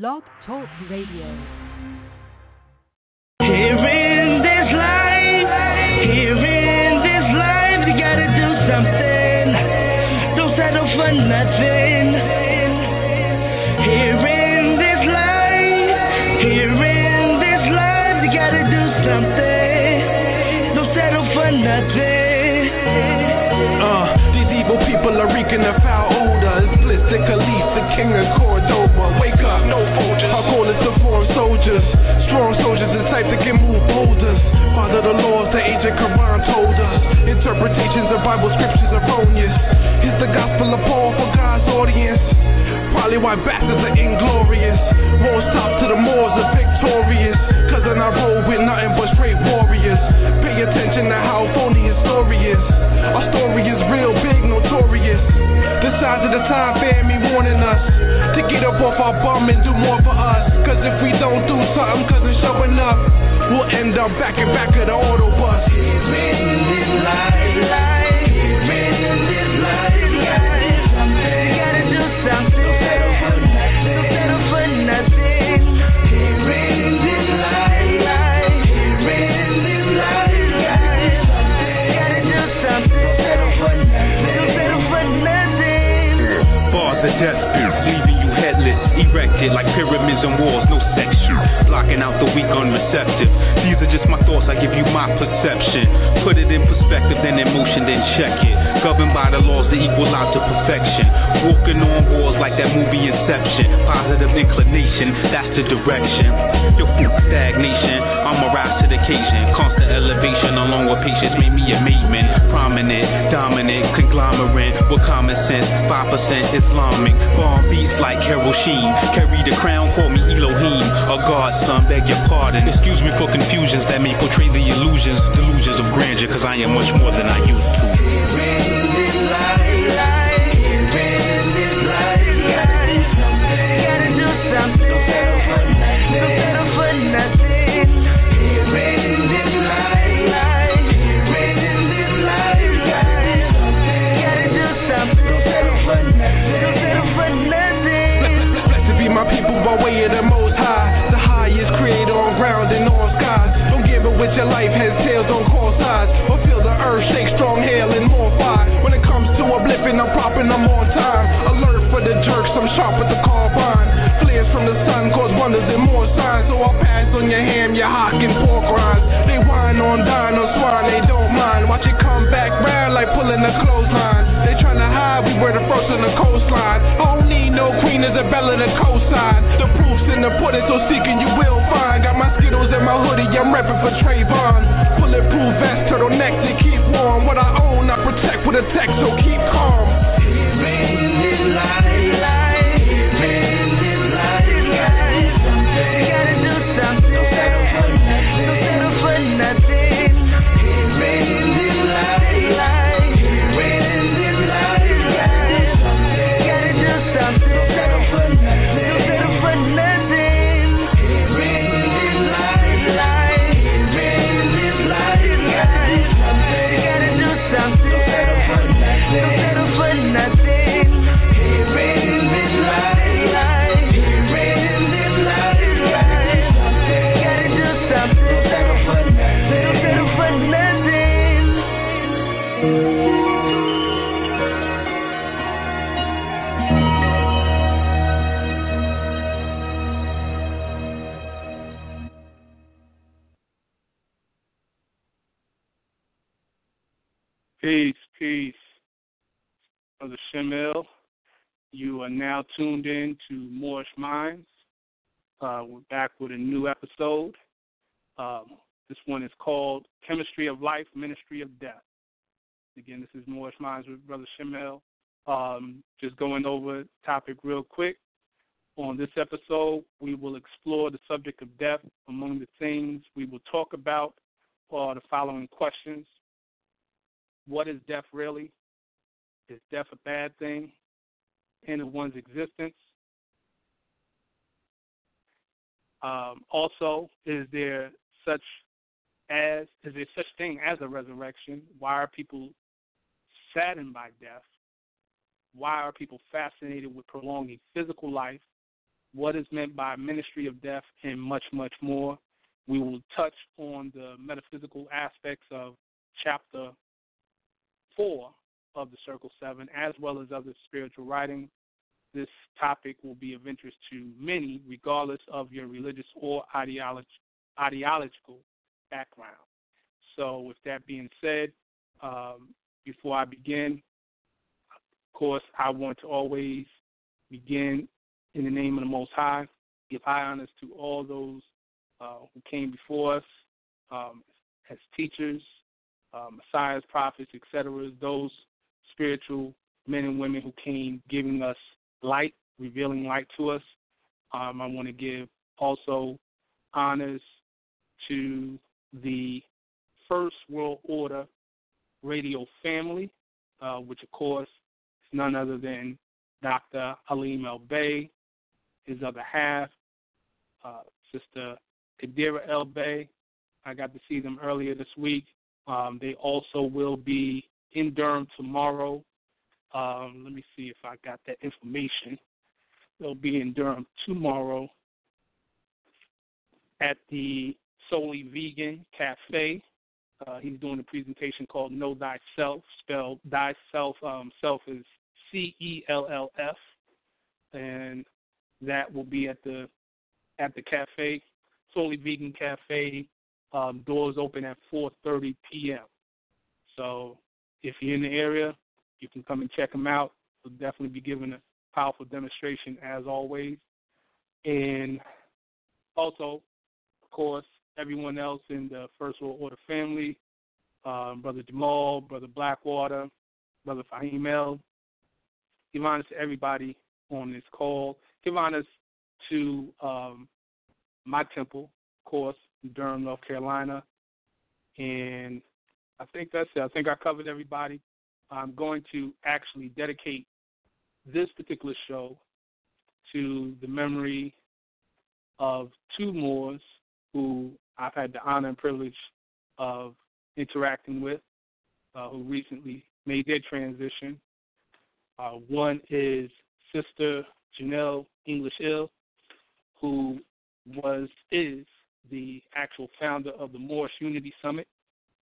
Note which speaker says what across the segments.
Speaker 1: Blog Talk Radio.
Speaker 2: Here in this life, here in this life, you gotta do something. Don't settle for nothing. Here in this life, here in this life, you gotta do something. Don't settle for nothing.
Speaker 3: Uh, these evil people are reeking a foul odor. It's Blizzard Khalif, the king of Cordoba. Wake up, no soldiers. Our goal is to form soldiers. Strong soldiers, the type that can move boulders. Father the laws, the ancient Quran told us. Interpretations of Bible scriptures erroneous. Is the gospel of Paul for God's audience? Probably why bastards are inglorious. Won't stop till the Moors are victorious. Cause in our road with nothing but straight warriors. Pay attention to how phony his story is. Our story is real big, notorious. The size of the time me warning us to get up off our bum and do more for us. Cause if we don't do something, cause it's showing up, we'll end up back and back of the auto bus.
Speaker 4: Bars of death, leaving you headless, erected like pyramids and walls, no section, blocking out the weak, unreceptive. These are just my thoughts, I give you my perception. Put it in perspective, then in motion, then check it. Governed by the laws that equal out to perfection. Walking on walls like that movie Inception. Positive inclination, that's the direction. Your food stagnation, I'ma rise to the occasion. Constant elevation along with patience made me a maidman. Prominent, dominant, conglomerate with common sense. 5% Islamic. Bomb beats like Hiroshima. Carry the crown, call me Elohim. A godson, beg your pardon. Excuse me for confusions that may portray the illusions, delusions of grandeur, cause I am much more than I used to.
Speaker 3: My people by way of the most on ground and on skies. Don't give it with your life, heads, tails, don't call sides. Or feel the earth shake, strong hail and more fire. When it comes to uplifting, I'm propping, I'm on time. Alert for the jerks, I'm sharp with the carbine. Flares from the sun cause wonders and more signs. So I'll pass on your ham, your hock and pork rinds. They whine on dine on swine, they don't mind. Watch it come back round like pulling a clothesline. They tryna hide, we were the first on the coastline. I no Queen Isabella to co-sign. The proof's in the pudding, so seeking you will find. Got my Skittles and my hoodie, I'm repping for Trayvon. Bulletproof vest, turtleneck to keep warm. What I own, I protect with a tech, so keep calm.
Speaker 5: Peace, Brother you are now tuned in to Moorish Minds. Uh, we're back with a new episode. Um, this one is called Chemistry of Life, Ministry of Death. Again, this is Moorish Minds with Brother Shem El. Um, just going over topic real quick. On this episode, we will explore the subject of death. Among the things we will talk about are the following questions What is death really? Is death a bad thing? Of one's existence? Um, also, is there such as is there such thing as a resurrection? Why are people saddened by death? Why are people fascinated with prolonging physical life? What is meant by ministry of death, and much, much more. We will touch on the metaphysical aspects of chapter four of the Circle Seven, as well as other spiritual writings. This topic will be of interest to many, regardless of your religious or ideology, ideological background. So, with that being said, um, before I begin, of course, I want to always begin in the name of the Most High, give high honors to all those uh, who came before us um, as teachers, uh, messiahs, prophets, etc., those spiritual men and women who came giving us light, revealing light to us. Um, I want to give also honors to the First World Order radio family, uh, which of course is none other than Dr. Halim El Bey, his other half, uh, Sister Kadira El Bey. I got to see them earlier this week. Um, they also will be in Durham tomorrow. Um, let me see if I got that information. They'll be in Durham tomorrow at the Solely Vegan Cafe. Uh, he's doing a presentation called Know Thyself, spelled Thyself. Um, self is C E L L F, and that will be at the at the cafe, Solely Vegan Cafe. Um, doors open at 4:30 p.m. So if you're in the area, you can come and check them out. We'll definitely be giving a powerful demonstration as always. And also, of course, everyone else in the First World Order family, um, Brother Jamal, Brother Blackwater, Brother Fahim El. Give honors to everybody on this call. Give honors to um, my temple, of course, Durham, North Carolina. And I think that's it. I think I covered everybody. I'm going to actually dedicate this particular show to the memory of two Moors who I've had the honor and privilege of interacting with, uh, who recently made their transition. Uh, one is Sister Janelle English El, who was is the actual founder of the Moorish Unity Summit,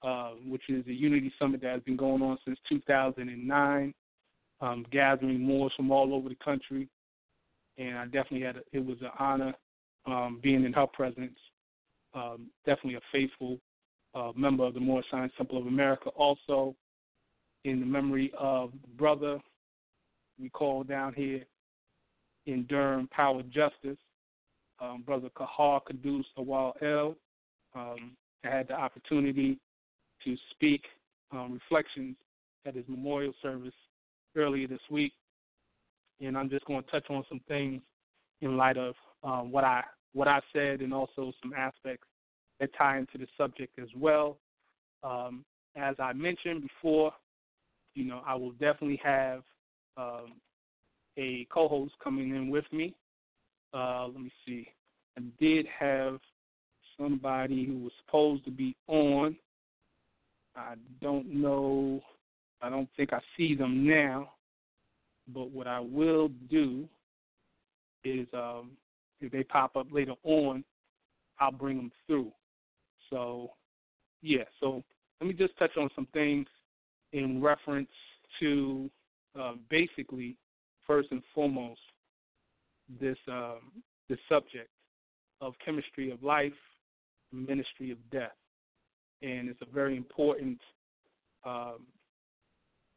Speaker 5: uh, which is a unity summit that has been going on since 2009, um, gathering Moors from all over the country. And I definitely had a, it was an honor um, being in her presence um, definitely a faithful uh, member of the Moorish Science Temple of America. Also, in the memory of brother we call down here in Durham, Power Justice, um, brother Kahar Kadus Awal El. Um, I had the opportunity to speak um, reflections at his memorial service earlier this week, and I'm just going to touch on some things in light of um, what I what I said and also some aspects that tie into the subject as well. Um, as I mentioned before, you know, I will definitely have um, a co-host coming in with me. Uh, let me see. I did have somebody who was supposed to be on. I don't know. I don't think I see them now. But what I will do is um, if they pop up later on, I'll bring them through. So, yeah. So let me just touch on some things in reference to uh, basically, first and foremost, this um, this subject of chemistry of life, ministry of death, and it's a very important, um,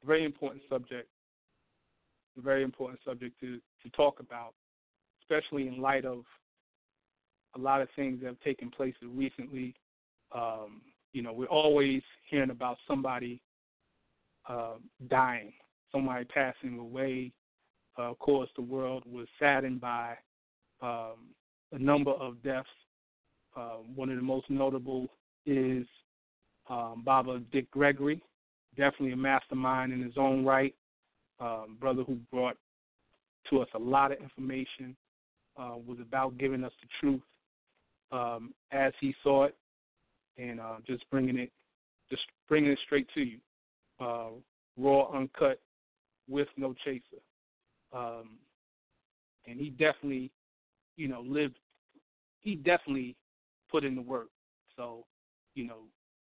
Speaker 5: very important subject, a very important subject to to talk about especially in light of a lot of things that have taken place recently. Um, you know, we're always hearing about somebody uh, dying, somebody passing away. Uh, of course, the world was saddened by um, a number of deaths. Uh, one of the most notable is um, Baba Dick Gregory, definitely a mastermind in his own right, um, brother who brought to us a lot of information, uh, was about giving us the truth um, as he saw it, and uh, just bringing it, just bringing it straight to you, uh, raw, uncut, with no chaser. Um, and he definitely, you know, lived. He definitely put in the work. So, you know,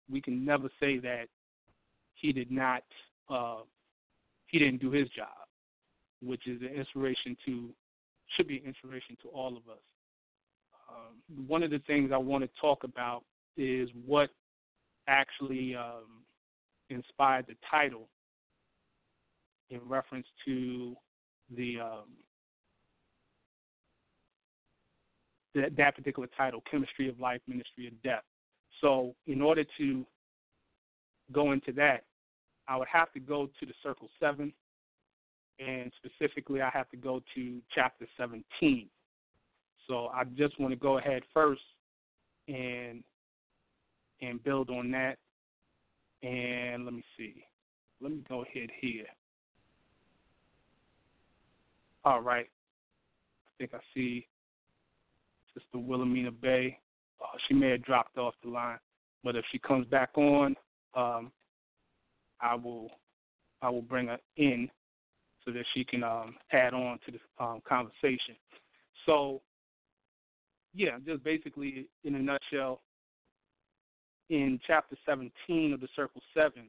Speaker 5: we can never say that he did not. Uh, he didn't do his job, which is an inspiration to, should be an inspiration to all of us. Um, one of the things I want to talk about is what actually um, inspired the title in reference to the um, that, that particular title, Chemistry of Life, Ministry of Death. So, in order to go into that, I would have to go to the Circle 7, and specifically, I have to go to chapter 17. So, I just want to go ahead first and and build on that. And let me see. Let me go ahead here. All right. I think I see Sister Wilhelmina Bey. Uh, she may have dropped off the line, but if she comes back on, um, I will I will bring her in so that she can um, add on to the um, conversation. So, yeah, just basically in a nutshell, in chapter 17 of the Circle 7,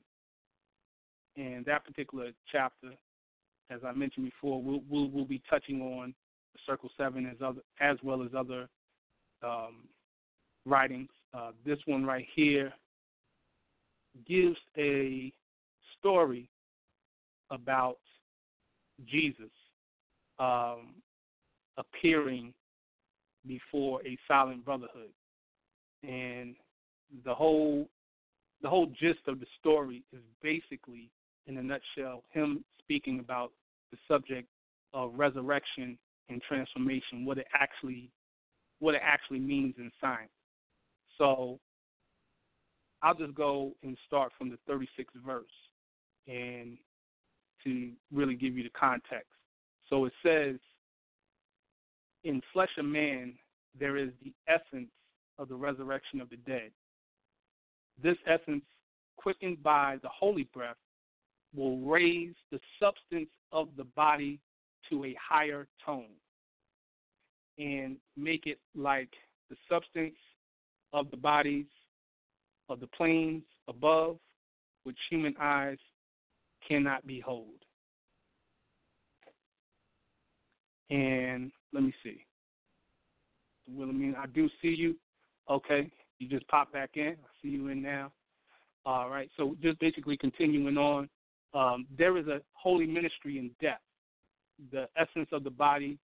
Speaker 5: and that particular chapter, as I mentioned before, we'll, we'll, we'll be touching on the Circle 7 as, other, as well as other um, writings. Uh, this one right here gives a story about Jesus um, appearing before a silent brotherhood, and the whole the whole gist of the story is basically, in a nutshell, him speaking about the subject of resurrection and transformation, what it actually what it actually means in science. So I'll just go and start from the 36th verse and to really give you the context. So it says, In flesh of man, there is the essence of the resurrection of the dead. This essence, quickened by the holy breath, will raise the substance of the body to a higher tone and make it like the substance of the bodies of the planes above, which human eyes cannot behold. And let me see. Wilhelmine, I do see you. Okay, you just pop back in. I see you in now. All right, so just basically continuing on, um, there is a holy ministry in death. The essence of the body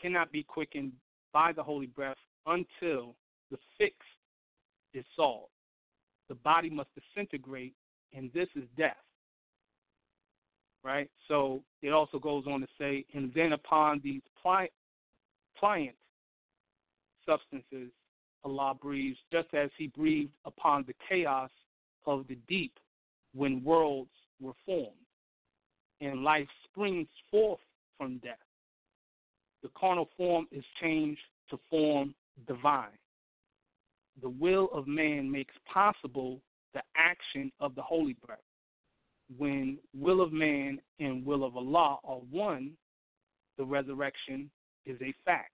Speaker 5: cannot be quickened by the holy breath until the fix is solved. The body must disintegrate, and this is death. Right? So it also goes on to say, and then upon these pliant, pliant substances, Allah breathes, just as He breathed upon the chaos of the deep when worlds were formed, and life springs forth from death the carnal form is changed to form divine. The will of man makes possible the action of the holy breath. When will of man and will of Allah are one, the resurrection is a fact.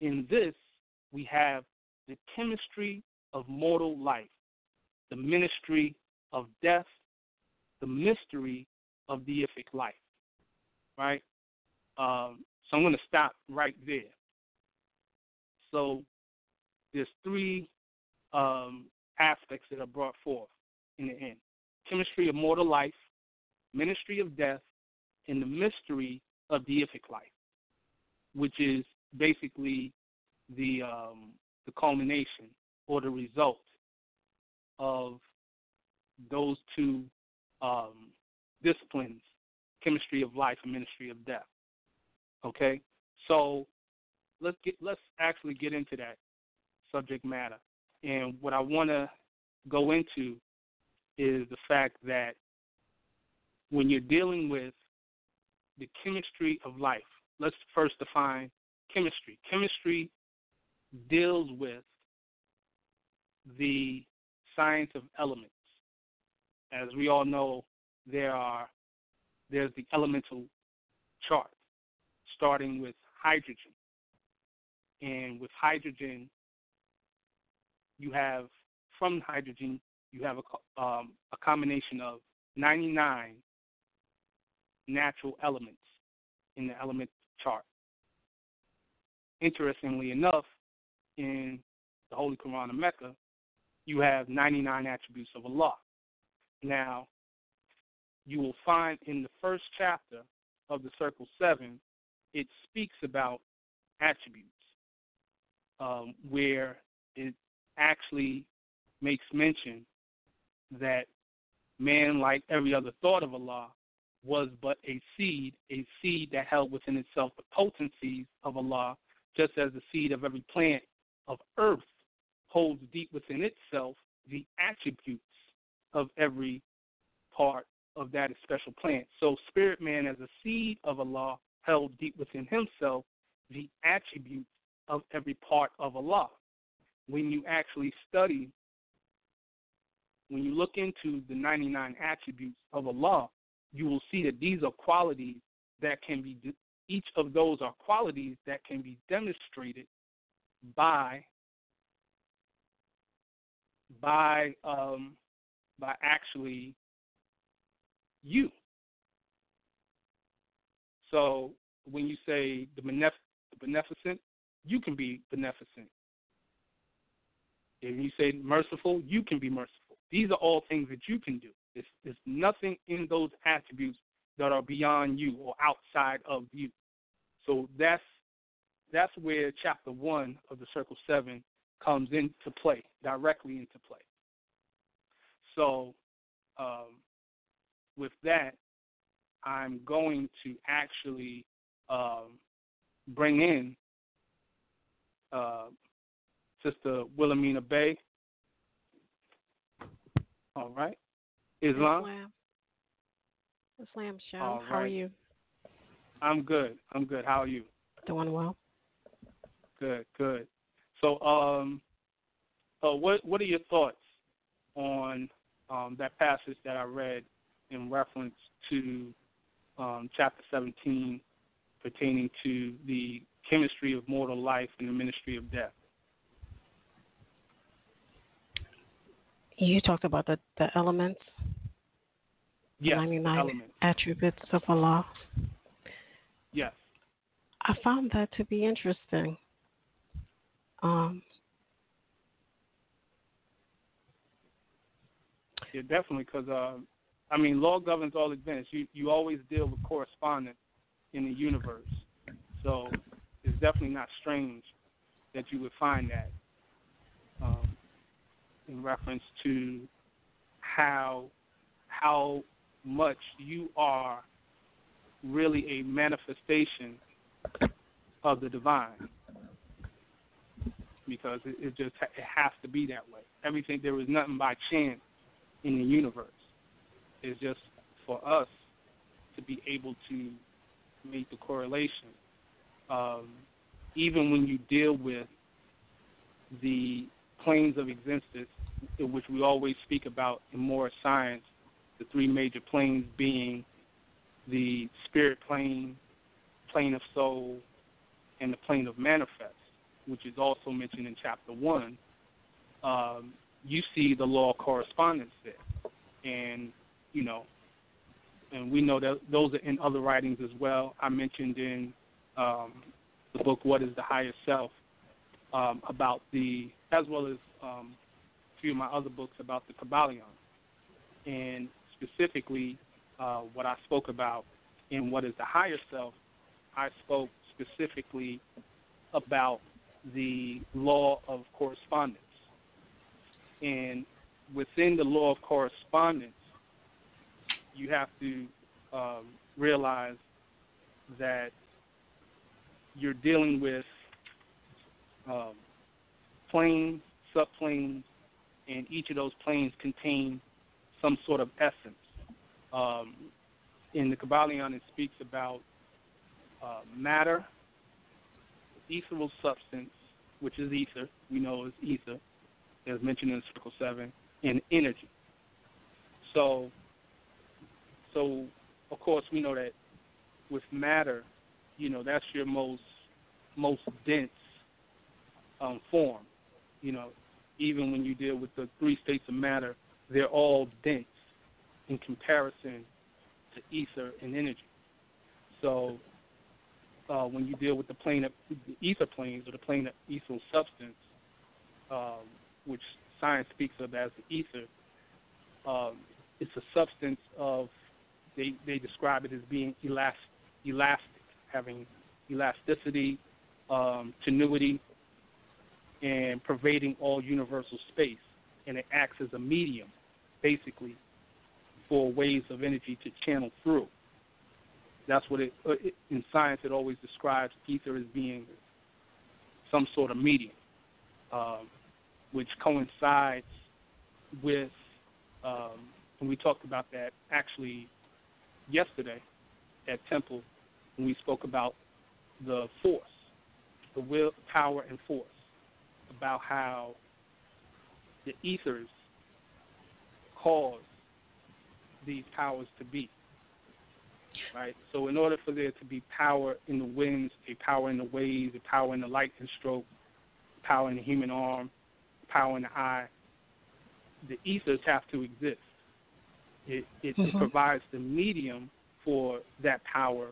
Speaker 5: In this, we have the chemistry of mortal life, the ministry of death, the mystery of deific life. Right? Um, so I'm going to stop right there. So there's three um, aspects that are brought forth in the end chemistry of mortal life, ministry of death, and the mystery of deific life, which is basically the um, the culmination or the result of those two um, disciplines, chemistry of life and ministry of death. Okay? So let's get let's actually get into that subject matter. And what I want to go into is the fact that when you're dealing with the chemistry of life, let's first define chemistry. Chemistry deals with the science of elements. As we all know, there are there's the elemental chart, starting with hydrogen. And with hydrogen, you have from hydrogen you have a, um, a combination of 99 natural elements in the element chart. Interestingly enough, in the Holy Quran of Mecca, you have 99 attributes of Allah. Now, you will find in the first chapter of the Circle 7, it speaks about attributes, um, where it actually makes mention that man, like every other thought of Allah, was but a seed, a seed that held within itself the potencies of Allah, just as the seed of every plant of earth holds deep within itself the attributes of every part of that special plant. So, spirit man, as a seed of Allah, held deep within himself the attributes of every part of Allah. When you actually study, when you look into the 99 attributes of Allah, you will see that these are qualities that can be, each of those are qualities that can be demonstrated by by um, by actually you. So when you say the, benef- the beneficent, you can be beneficent. If you say merciful, you can be merciful. These are all things that you can do. There's, there's nothing in those attributes that are beyond you or outside of you. So that's that's where chapter one of the Circle Seven comes into play, directly into play. So, um, with that, I'm going to actually um, bring in uh, Sister Wilhelmina Bey. All right. Islam.
Speaker 6: Islam. Islam show.
Speaker 5: All
Speaker 6: How are you?
Speaker 5: I'm good. I'm good. How are you?
Speaker 6: Doing well.
Speaker 5: Good, good. So, um, uh, what what are your thoughts on um, that passage that I read in reference to um, chapter 17 pertaining to the chemistry of mortal life and the ministry of death?
Speaker 6: You talked about the, the elements,
Speaker 5: Yes,
Speaker 6: 99
Speaker 5: elements.
Speaker 6: attributes of Allah.
Speaker 5: Yes.
Speaker 6: I found that to be interesting. Um,
Speaker 5: Yeah, definitely, because uh, I mean, law governs all events. You you always deal with correspondence in the universe, so it's definitely not strange that you would find that in reference to how how much you are really a manifestation of the divine because it, it just it has to be that way. Everything there is nothing by chance in the universe. It's just for us to be able to make the correlation. Um, even when you deal with the planes of existence, which we always speak about in more science, the three major planes being the spirit plane, plane of soul, and the plane of manifest, which is also mentioned in chapter one. Um, you see the law of correspondence there, and you know, and we know that those are in other writings as well. I mentioned in um, the book "What Is the Higher Self" um, about the, as well as um, a few of my other books about the Kybalion, and specifically uh, what I spoke about in "What Is the Higher Self." I spoke specifically about the law of correspondence and within the law of correspondence, you have to um, realize that you're dealing with um, planes, subplanes, and each of those planes contain some sort of essence. Um, in the Kybalion, it speaks about uh, matter, ethereal substance, which is ether, we know is ether, as mentioned in Circle 7, and energy. So, so of course, we know that with matter, you know, that's your most most dense um, form. You know, even when you deal with the three states of matter, they're all dense in comparison to ether and energy. So uh, when you deal with the plane of the ether planes or the plane of ether substance, um, which science speaks of as the ether, um, it's a substance of they they describe it as being elastic, elastic having elasticity, um, tenuity, and pervading all universal space, and it acts as a medium, basically, for waves of energy to channel through. That's what it, uh, it in science it always describes ether as being some sort of medium, um, which coincides with, um, and we talked about that actually yesterday at Temple when we spoke about the force, the will, power, and force, about how the ethers cause these powers to be. Right? So, in order for there to be power in the winds, a power in the waves, a power in the lightning stroke, power in the human arm, power in the eye, the ethers have to exist. It, it,
Speaker 6: Mhm.
Speaker 5: it provides the medium for that power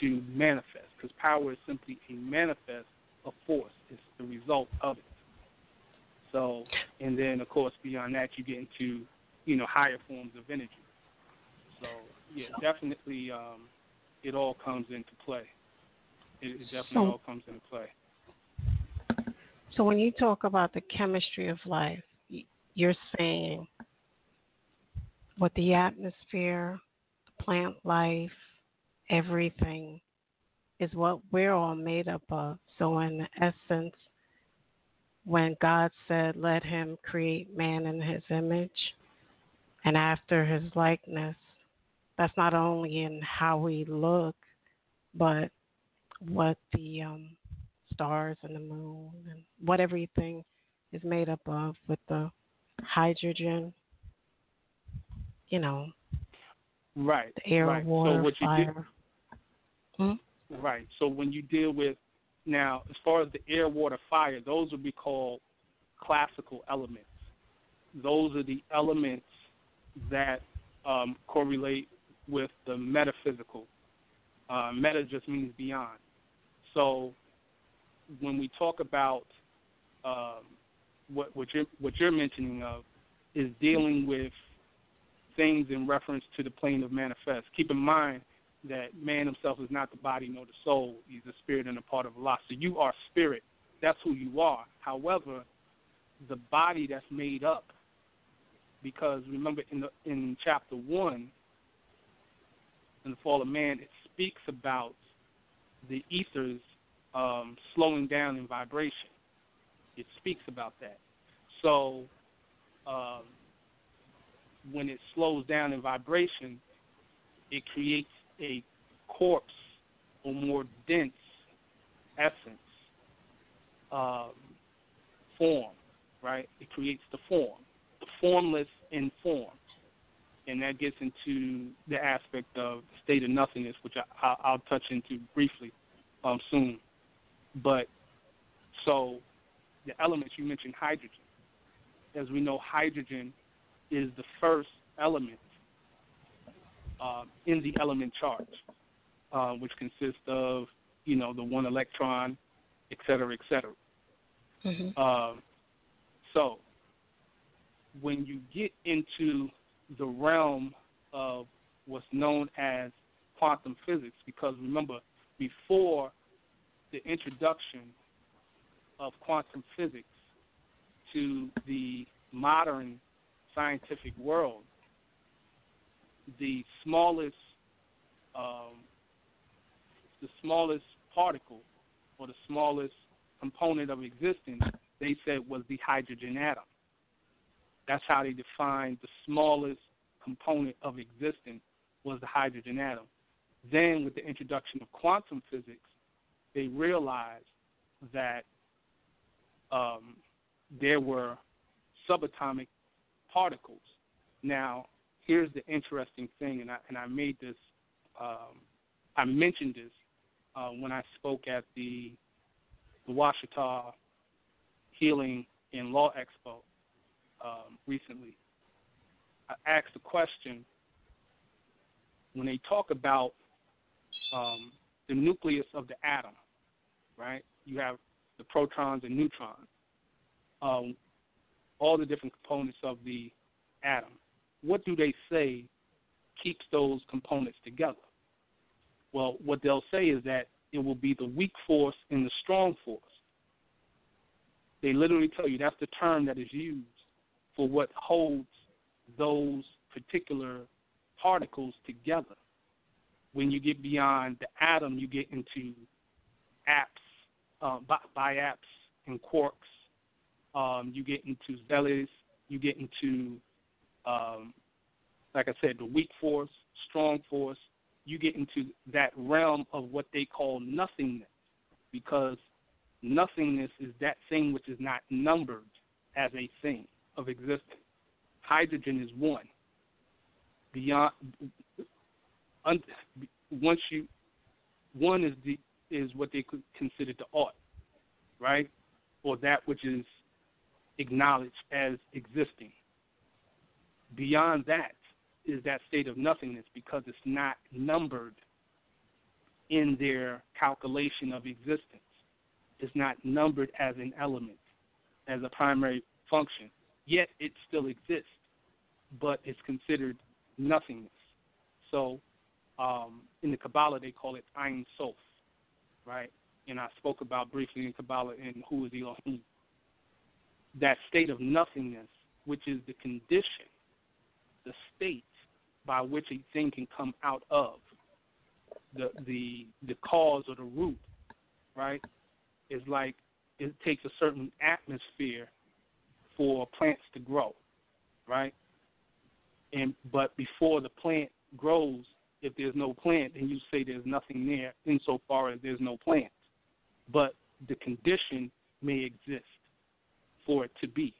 Speaker 5: to manifest because power is simply a manifest of force. It's the result of it. So, and then of course beyond that you get into, you know, higher forms of energy. So yeah, definitely, um, it all comes into play. It, it definitely
Speaker 6: So-
Speaker 5: all comes into play.
Speaker 6: So when you talk about the chemistry of life, you're saying what the atmosphere, the plant life, everything is what we're all made up of. So in essence, when God said, "Let him create man in his image and after his likeness," that's not only in how we look, but what the um, stars and the moon and what everything is made up of with the hydrogen, you know,
Speaker 5: Right.
Speaker 6: the air,
Speaker 5: right.
Speaker 6: water,
Speaker 5: so what you do.
Speaker 6: Hmm?
Speaker 5: Right. So when you deal with now, as far as the air, water, fire, those would be called classical elements. Those are the elements that um, correlate with the metaphysical. Uh, meta just means beyond. So when we talk about um, what, what you're what you're mentioning of is dealing with things in reference to the plane of manifest. Keep in mind that man himself is not the body nor the soul. He's a spirit and a part of Allah. So you are spirit. That's who you are. However, the body that's made up, because remember in the in chapter one, in the fall of man, it speaks about the ethers um, slowing down in vibration. It speaks about that. So um, when it slows down in vibration, it creates a corpse or more dense essence um, form, right? It creates the form, the formless in form. And that gets into the aspect of the state of nothingness, which I, I, I'll touch into briefly um, soon. But so the elements you mentioned, hydrogen. As we know, hydrogen is the first element uh, in the element charge, uh, which consists of you know the one electron, et cetera, et cetera.
Speaker 6: Mm-hmm.
Speaker 5: Um, so when you get into the realm of what's known as quantum physics, because remember, before the introduction of quantum physics to the modern scientific world, the smallest um, the smallest particle or the smallest component of existence they said was the hydrogen atom. That's how they defined the smallest component of existence was the hydrogen atom. Then, with the introduction of quantum physics, they realized that um, there were subatomic particles. Now, here's the interesting thing, and I and I made this, um, I mentioned this uh, when I spoke at the the Ouachita Healing and Law Expo um, recently. I asked the question when they talk about um, the nucleus of the atom, right? You have the protons and neutrons, um, all the different components of the atom. What do they say keeps those components together? Well, what they'll say is that it will be the weak force and the strong force. They literally tell you that's the term that is used for what holds those particular particles together. When you get beyond the atom, you get into apps, uh, biaps, and quarks. Um, you get into zetas. You get into, um, like I said, the weak force, strong force. You get into that realm of what they call nothingness, because nothingness is that thing which is not numbered as a thing of existence. Hydrogen is one. Beyond, un, once you, one is the is what they consider the art, right, or that which is acknowledged as existing. Beyond that is that state of nothingness because it's not numbered in their calculation of existence. It's not numbered as an element, as a primary function yet it still exists, but it's considered nothingness. So um, in the Kabbalah, they call it Ein Sof, right? And I spoke about briefly in Kabbalah in Who is Elohim. That state of nothingness, which is the condition, the state by which a thing can come out of, the the the cause or the root, right? Is like it takes a certain atmosphere for plants to grow, right? And but before the plant grows, if there's no plant, then you say there's nothing there insofar as there's no plant. But the condition may exist for it to be.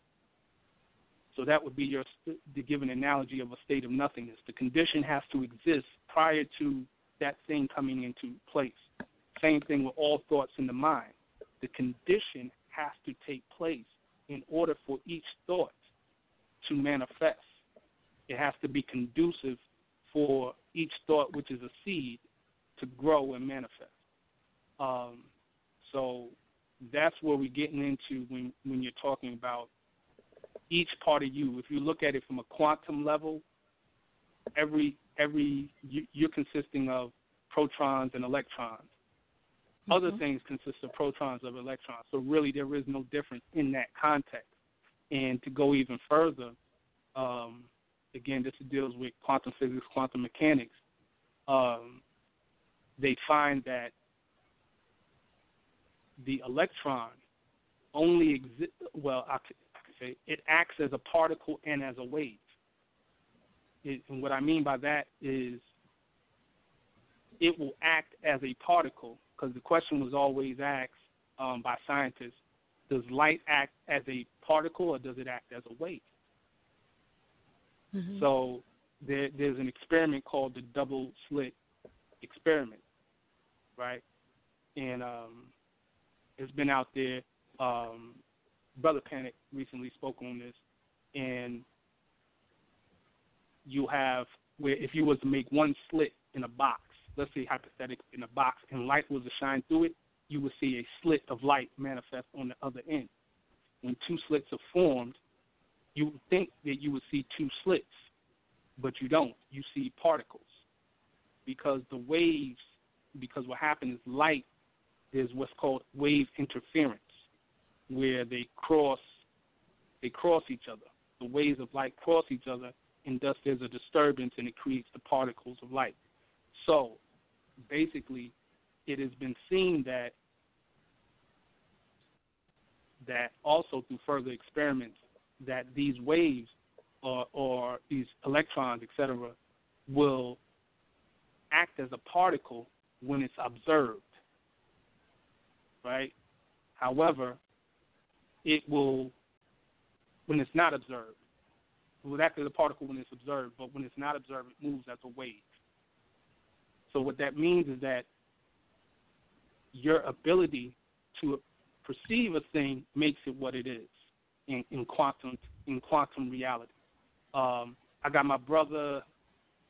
Speaker 5: So that would be your to give an analogy of a state of nothingness. The condition has to exist prior to that thing coming into place. Same thing with all thoughts in the mind. The condition has to take place in order for each thought to manifest. It has to be conducive for each thought, which is a seed, to grow and manifest. Um, so that's where we're getting into when, when you're talking about each part of you. If you look at it from a quantum level, every every you, you're consisting of protons and electrons. Mm-hmm. Other things consist of protons of electrons. So really, there is no difference in that context. And to go even further, um, again, this deals with quantum physics, quantum mechanics. Um, they find that the electron only exists. Well, I could, I could, say it acts as a particle and as a wave. It, and what I mean by that is it will act as a particle because the question was always asked um, by scientists: Does light act as a particle or does it act as a wave?
Speaker 6: Mm-hmm.
Speaker 5: So there, there's an experiment called the double slit experiment, right? And um, it's been out there. Um, Brother Panic recently spoke on this, and you have where if you was to make one slit in a box, let's say hypothetically in a box and light was to shine through it, you would see a slit of light manifest on the other end. When two slits are formed, you would think that you would see two slits, but you don't. You see particles because the waves, because what happens is light is what's called wave interference, where they cross, they cross each other. The waves of light cross each other, and thus there's a disturbance, and it creates the particles of light. So basically, it has been seen that that also through further experiments that these waves or, or these electrons, etc., will act as a particle when it's observed. Right? However, it will, when it's not observed, it will act as a particle when it's observed, but when it's not observed, it moves as a wave. So what that means is that your ability to perceive a thing makes it what it is in, in quantum in quantum reality. Um, I got my brother,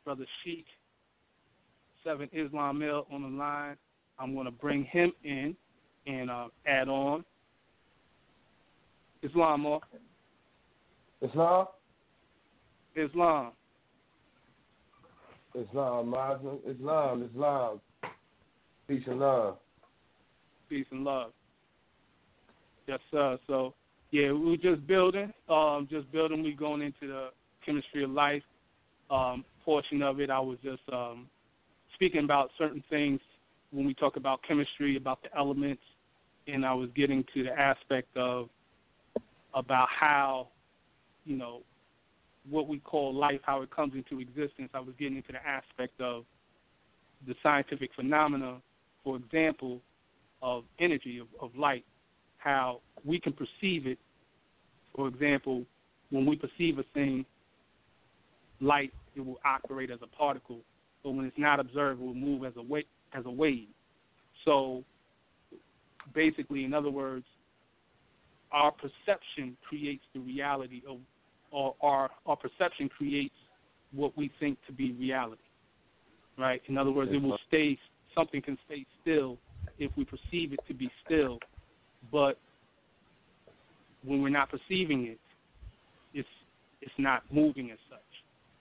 Speaker 5: brother Sheik, Seven Islam Mill on the line. I'm going to bring him in and uh, add on. Islam, or
Speaker 7: Islam.
Speaker 5: Islam.
Speaker 7: Islam, Muslim, Islam, Islam. Peace and love.
Speaker 5: Peace and love. Yes, sir. So, yeah, we are just building. Um, just building. We going into the chemistry of life um, portion of it. I was just um, speaking about certain things when we talk about chemistry, about the elements, and I was getting to the aspect of about how, you know, what we call life, how it comes into existence. I was getting into the aspect of the scientific phenomena, for example, of energy, of, of light, how we can perceive it. For example, when we perceive a thing, light, it will operate as a particle, but when it's not observed, it will move as a wave. As a wave. So, basically, in other words, our perception creates the reality of, or our our perception creates what we think to be reality. Right. In other words, it will stay. Something can stay still if we perceive it to be still, but when we're not perceiving it, it's it's not moving as such.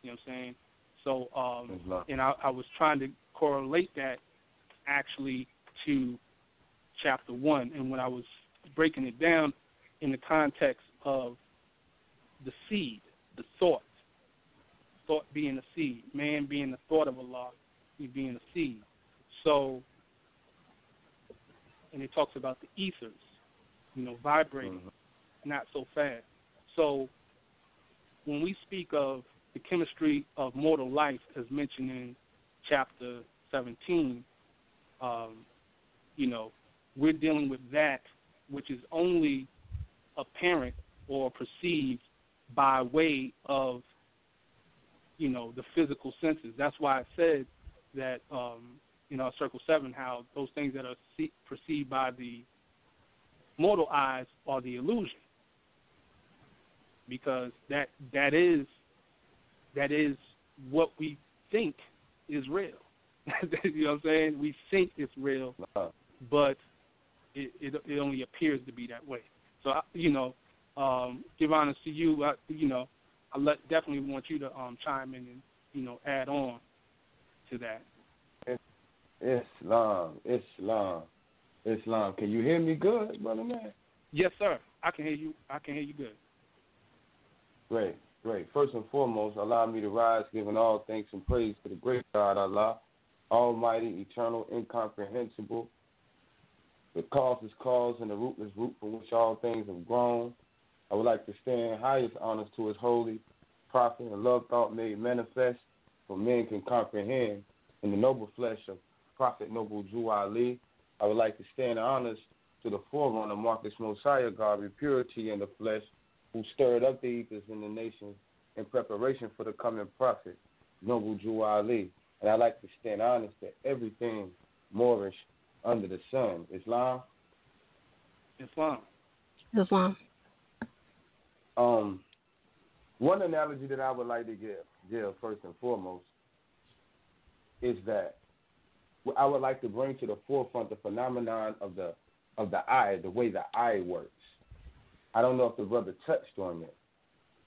Speaker 5: You know what I'm saying? So, um, and I, I was trying to correlate that actually to chapter one, and when I was breaking it down in the context of the seed, the thought, thought being the seed, man being the thought of Allah, he being the seed. So, and it talks about the ethers, you know, vibrating, mm-hmm. not so fast. So, when we speak of the chemistry of mortal life, as mentioned in chapter 17, um, you know, we're dealing with that which is only apparent or perceived by way of, you know, the physical senses. That's why I said that, um, you know, Circle 7, how those things that are see- perceived by the mortal eyes are the illusion. Because that that is that is what we think is real. you know what I'm saying? We think it's real, but it, it it only appears to be that way. So you know, um, give honor to you. I, you know, I let, definitely want you to um, chime in and you know add on to that.
Speaker 7: Islam, Islam, Islam. Can you hear me good, brother man?
Speaker 5: Yes, sir. I can hear you. I can hear you good.
Speaker 7: Great. Great. First and foremost, allow me to rise, giving all thanks and praise to the great God Allah, Almighty, Eternal, Incomprehensible, the cause is cause and the rootless root from which all things have grown. I would like to stand highest honors to His holy prophet and love thought made manifest, for men can comprehend in the noble flesh of Prophet Noble Drew Ali. I would like to stand honors to the forerunner Marcus Mosiah, Garvey, with purity in the flesh who stirred up the ethers in the nations in preparation for the coming prophet, Noble Drew Ali. And I like to stand honest to everything Moorish under the sun. Islam?
Speaker 5: Islam.
Speaker 6: Islam.
Speaker 7: Um, one analogy that I would like to give, give first and foremost, is that I would like to bring to the forefront the phenomenon of the of the eye, the way the eye works. I don't know if the brother touched on it,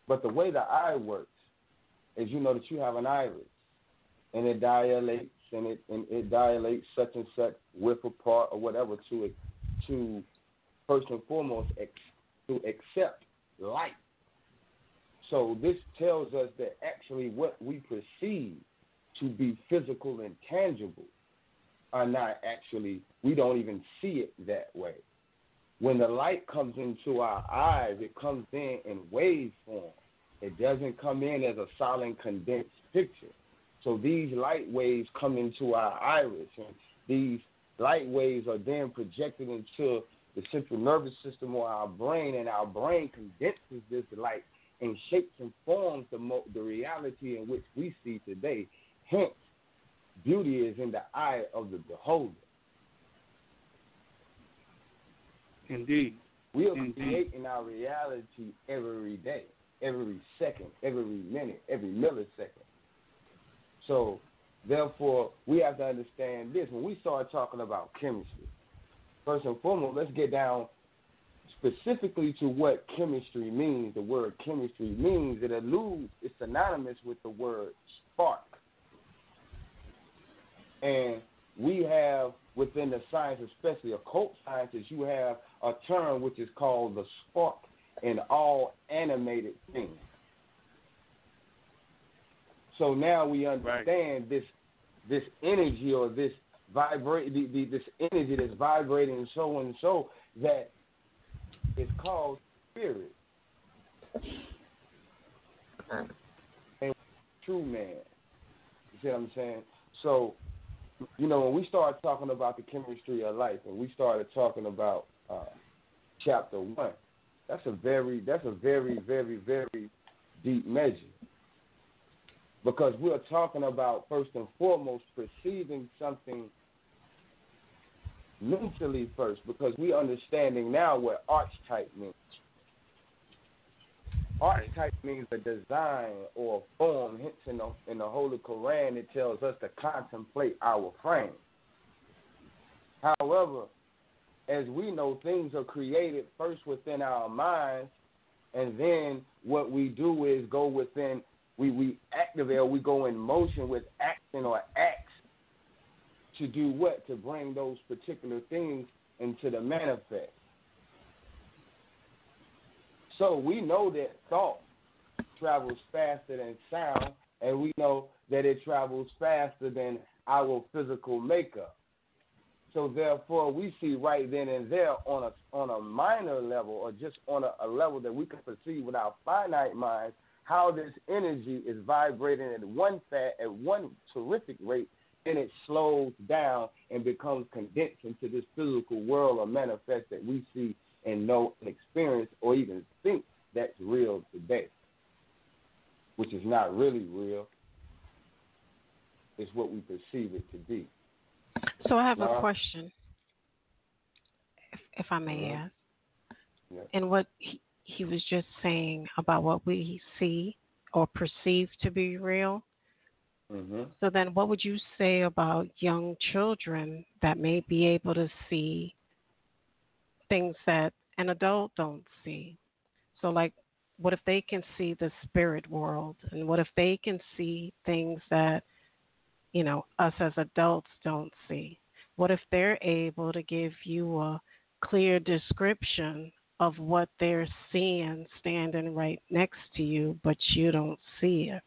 Speaker 7: but the way the eye works is you know that you have an iris, and it dilates and it and it dilates such and such width apart or whatever to it to first and foremost ex, to accept light. So this tells us that actually what we perceive to be physical and tangible are not actually we don't even see it that way. when the light comes into our eyes, it comes in in wave form. It doesn't come in as a solid condensed picture. So these light waves come into our iris, and these light waves are then projected into the central nervous system or our brain, and our brain condenses this light and shapes and forms the, mo- the reality in which we see today. Hence, beauty is in the eye of the beholder.
Speaker 5: Indeed.
Speaker 7: We are
Speaker 5: Indeed.
Speaker 7: creating our reality every day, every second, every minute, every millisecond. So, therefore, we have to understand this. When we start talking about chemistry, first and foremost, let's get down specifically to what chemistry means. The word chemistry means it alludes, it's synonymous with the word spark. And we have within the science, especially occult sciences, you have a term which is called the spark in all animated things. So now we understand this this energy or this vibrate the, the, this energy that's vibrating so and so that is called spirit. And true man. You see what I'm saying? So, you know, when we started talking about the chemistry of life and we started talking about uh, chapter one, that's a very that's a very, very, very deep measure. Because we're talking about first and foremost perceiving something mentally first, because we're understanding now what archetype means. Archetype means a design or a form. Hence, in the, in the Holy Quran, it tells us to contemplate our frame. However, as we know, things are created first within our minds, and then what we do is go within, we, we activate or we go in motion with action or acts to do what? To bring those particular things into the manifest. So we know that thought travels faster than sound, and we know that it travels faster than our physical makeup. So therefore, we see right then and there on a on a minor level, or just on a, a level that we can perceive with our finite minds, how this energy is vibrating at one fat at one terrific rate, and it slows down and becomes condensed into this physical world or manifest that we see and know and experience or even think that's real today, which is not really real. It's what we perceive it to be.
Speaker 6: So I have
Speaker 7: Uh,
Speaker 6: a question, if, if I may
Speaker 7: Mhm.
Speaker 6: ask.
Speaker 7: Yeah.
Speaker 6: And what he, he was just saying about what we see or perceive to be real.
Speaker 7: Mm-hmm.
Speaker 6: So then, what would you say about young children that may be able to see things that an adult don't see? So, like, what if they can see the spirit world, and what if they can see things that you know us as adults don't see? What if they're able to give you a clear description of what they're seeing standing right next to you, but you don't see it?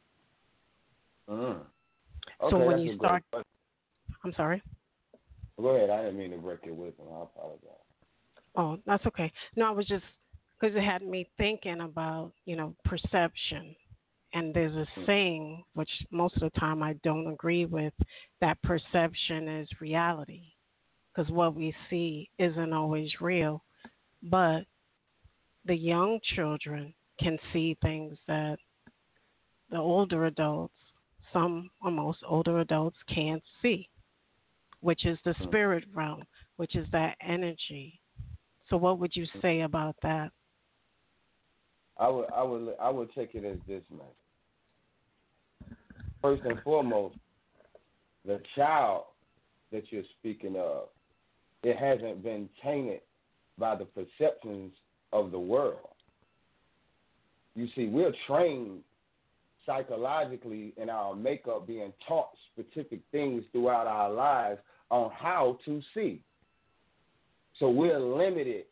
Speaker 7: Mm.
Speaker 6: So when you start- I'm sorry.
Speaker 7: Go ahead. I didn't mean to break your wisdom. I apologize.
Speaker 6: Oh, that's okay. No, I was just because it had me thinking about you know perception, and there's a saying which most of the time I don't agree with that perception is reality, because what we see isn't always real, but the young children can see things that the older adults, some or most older adults can't see, which is the mm. spirit realm, which is that energy. So what would you say about that?
Speaker 7: I would I would I would take it as this man. First and foremost, the child that you're speaking of, it hasn't been tainted by the perceptions of the world. You see, we're trained psychologically in our makeup being taught specific things throughout our lives on how to see. So we're limited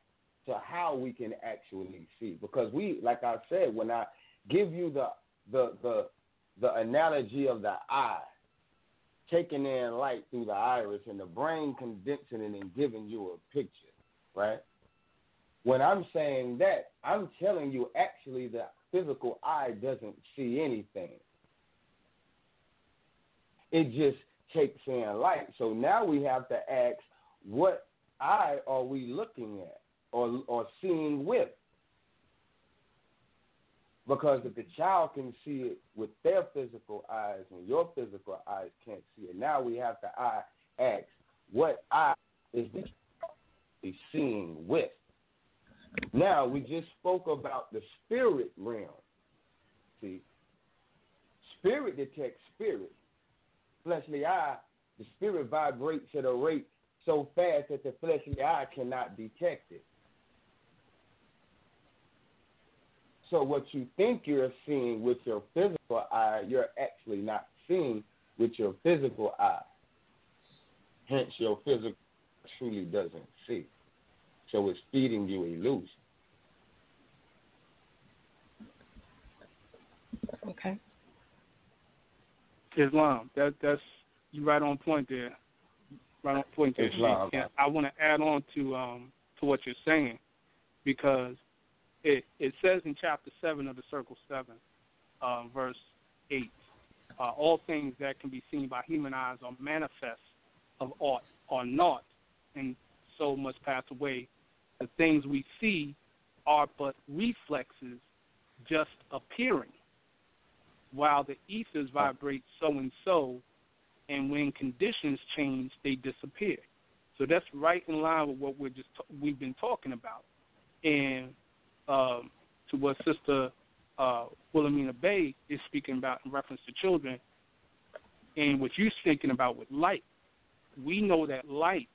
Speaker 7: to how we can actually see because we like I said when I give you the the the the analogy of the eye taking in light through the iris and the brain condensing it and giving you a picture, right? When I'm saying that, I'm telling you actually the physical eye doesn't see anything. It just takes in light. So now we have to ask, what eye are we looking at or or seeing with? Because if the child can see it with their physical eyes and your physical eyes can't see it, now we have to ask, what eye is this seeing with? Now we just spoke about the spirit realm. See, spirit detects spirit. Fleshly eye, the spirit vibrates at a rate so fast that the fleshly eye cannot detect it. So what you think you're seeing with your physical eye, you're actually not seeing with your physical eye. Hence, your physical truly doesn't see. So it's feeding you illusion.
Speaker 6: Okay.
Speaker 5: Islam. That that's you right on point there. Right on point there.
Speaker 7: Islam.
Speaker 5: And I want to add on to um to what you're saying because it it says in chapter seven of the Circle Seven, um, verse eight, uh, all things that can be seen by human eyes are manifest of aught or not, and so must pass away. The things we see are but reflexes, just appearing, while the ethers vibrate so and so, and when conditions change, they disappear. So that's right in line with what we're just we've been talking about, and um, to what Sister uh, Wilhelmina Bey is speaking about in reference to children, and what you're thinking about with light. We know that light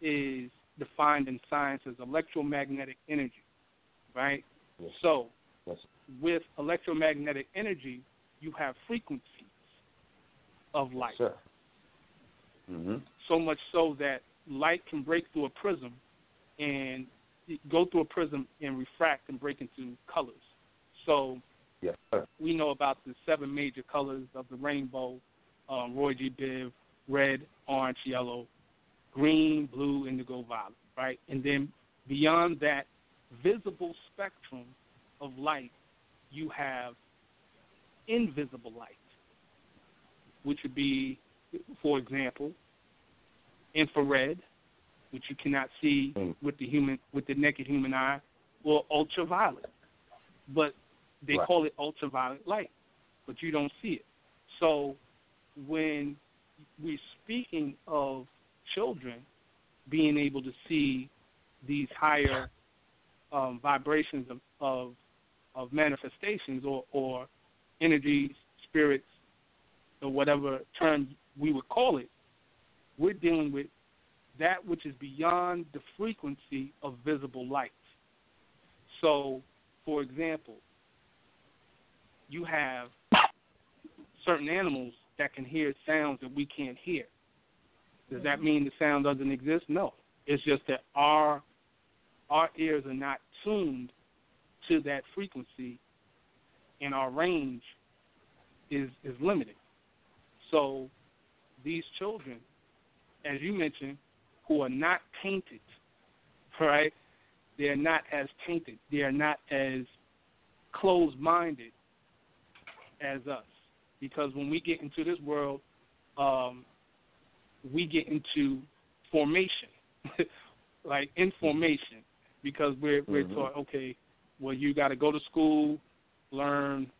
Speaker 5: is defined in science as electromagnetic energy, right?
Speaker 7: Yes.
Speaker 5: So,
Speaker 7: Yes.
Speaker 5: with electromagnetic energy, you have frequencies of light.
Speaker 7: Sure. Mm-hmm.
Speaker 5: So much so that light can break through a prism and go through a prism and refract and break into colors. So
Speaker 7: Yes, sir.
Speaker 5: we know about the seven major colors of the rainbow um, Roy G. Biv, red, orange, yellow, green, blue, indigo, violet, right? And then beyond that visible spectrum of light, you have invisible light, which would be, for example, infrared, which you cannot see
Speaker 7: Mm.
Speaker 5: with the human with the naked human eye, or ultraviolet. But they
Speaker 7: Right.
Speaker 5: call it ultraviolet light, but you don't see it. So when we're speaking of children being able to see these higher um, vibrations of, of of manifestations or, or energies, spirits, or whatever term we would call it, we're dealing with that which is beyond the frequency of visible light. So, for example, you have certain animals that can hear sounds that we can't hear. Does that mean the sound doesn't exist? No. It's just that our our ears are not tuned to that frequency and our range is is limited. So these children, as you mentioned, who are not tainted, right? They're not as tainted. They are not as closed minded as us. Because when we get into this world, um, we get into formation, like information, because we're we're
Speaker 7: Mhm.
Speaker 5: taught okay, well you got to go to school, learn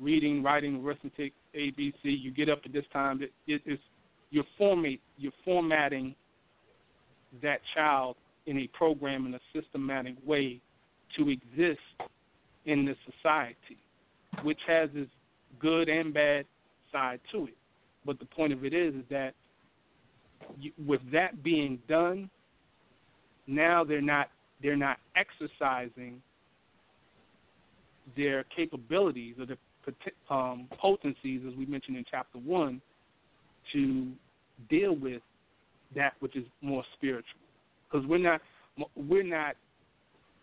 Speaker 5: reading, writing, arithmetic, A, B, C. You get up at this time. It, it, it's you're formate you're formatting that child in a program in a systematic way to exist in this society, which has its good and bad side to it. But the point of it is, is that with that being done, now they're not they're not exercising their capabilities or their um, potencies, as we mentioned in chapter one, to deal with that which is more spiritual. Because we're not we're not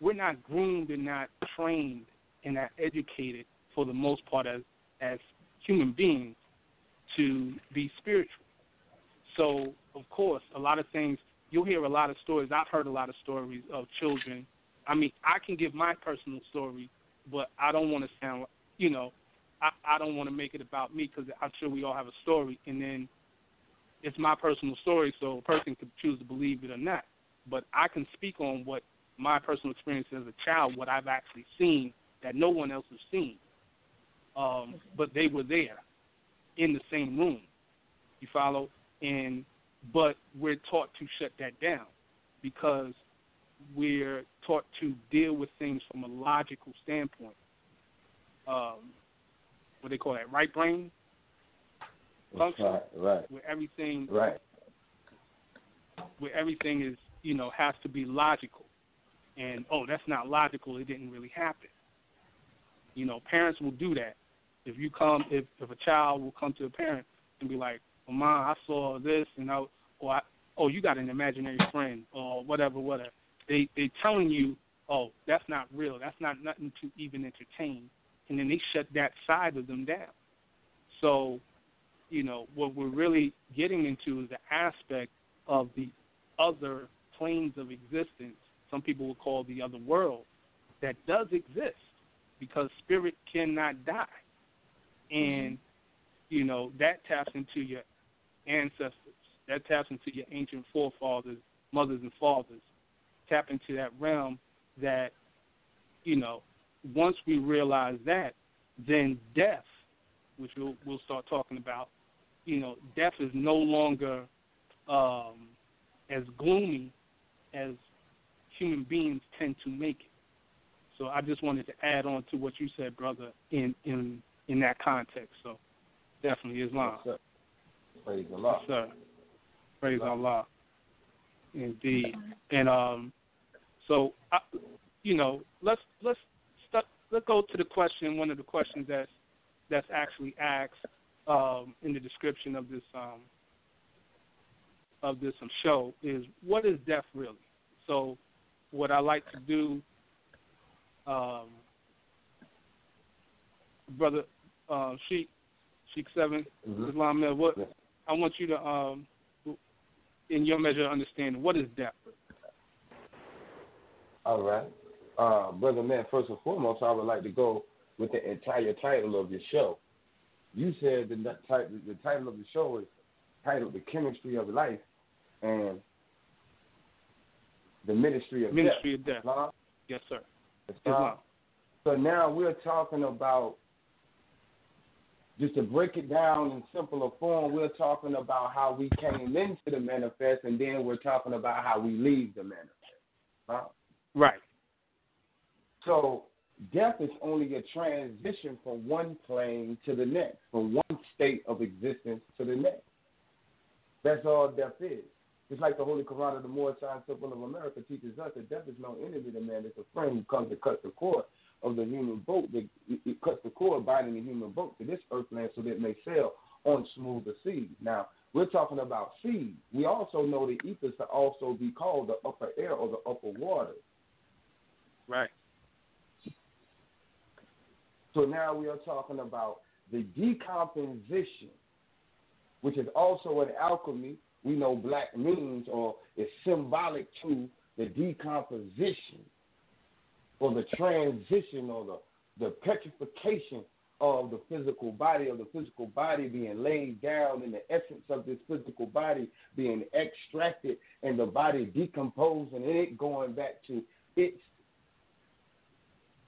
Speaker 5: we're not groomed and not trained and not educated for the most part as as human beings to be spiritual. So of course, a lot of things you'll hear a lot of stories. I've heard a lot of stories of children I mean, I can give my personal story, but I don't want to sound, you know, I I don't want to make it about me because I'm sure we all have a story, and then it's my personal story, so a person could choose to believe it or not. But I can speak on what my personal experience as a child, what I've actually seen that no one else has seen. Um, but they were there in the same room. You follow? And but we're taught to shut that down because we're taught to deal with things from a logical standpoint. Um, what they call that, right brain function,
Speaker 7: Right, right,
Speaker 5: where everything
Speaker 7: right.
Speaker 5: where everything is, you know, has to be logical. And oh, that's not logical. It didn't really happen. You know, parents will do that. If you come, if if a child will come to a parent and be like, "Oh, mom, I saw this," and I, or I, "Oh, you got an imaginary friend," or whatever, whatever. They they telling you, "Oh, that's not real. That's not nothing to even entertain," and then they shut that side of them down. So, you know, what we're really getting into is the aspect of the other planes of existence. Some people will call the other world that does exist because spirit cannot die, and mm-hmm. you know that taps into your ancestors. That taps into your ancient forefathers, mothers and fathers. Tap into that realm that, you know, once we realize that, then death, which we'll, we'll start talking about, you know, death is no longer um, as gloomy as human beings tend to make it. So I just wanted to add on to what you said, brother, in in in that context. So definitely Islam.
Speaker 7: Yes. Praise Allah.
Speaker 5: Yes, sir. Praise Allah. Indeed. And um, so I, you know, let's let's st- let's go to the question. One of the questions that's that's actually asked um, in the description of this um, of this um, show is what is death really? So, what I like to do, um, brother uh, Sheik Sheik 7
Speaker 7: Mhm.
Speaker 5: Islam what I want you to, um, in your measure of understanding, what is death?
Speaker 7: All right. Uh, Brother Man, first and foremost, I would like to go with the entire title of your show. You said the, the title of the show is titled The Chemistry of Life and the Ministry of
Speaker 5: Ministry
Speaker 7: Death.
Speaker 5: of Death. Yes, sir.
Speaker 7: Islam.
Speaker 5: Islam.
Speaker 7: So now we're talking about, just to break it down in simpler form, we're talking about how we came into the manifest, and then we're talking about how we leave the manifest. Huh?
Speaker 5: Right.
Speaker 7: So death is only a transition from one plane to the next, from one state of existence to the next. That's all death is. It's like the Holy Quran of the Moorish Science Temple of America teaches us that death is no enemy to man, it's a friend who comes to cut the cord of the human boat. It, it cuts the cord binding the human boat to this earthland so that it may sail on smoother seas. Now, we're talking about seas. We also know the ethers to also be called the upper air or the upper water.
Speaker 5: Right.
Speaker 7: So now we are talking about the decomposition, which is also an alchemy. We know black means or is symbolic to the decomposition or the transition or the, the petrification of the physical body, of the physical body being laid down and the essence of this physical body being extracted and the body decomposing and it going back to its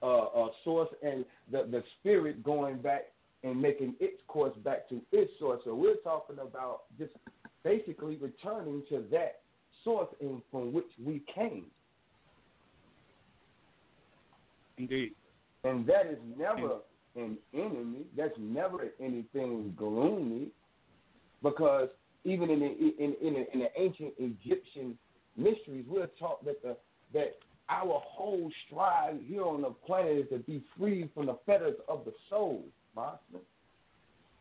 Speaker 7: uh, uh, source and the, the spirit going back and making its course back to its source. So we're talking about just basically returning to that source in, from which we came.
Speaker 5: Indeed.
Speaker 7: And that is never an enemy. That's never anything gloomy, because even in the in in, the, in the ancient Egyptian mysteries, we're taught that the that our whole strive here on the planet is to be free from the fetters of the soul, Master.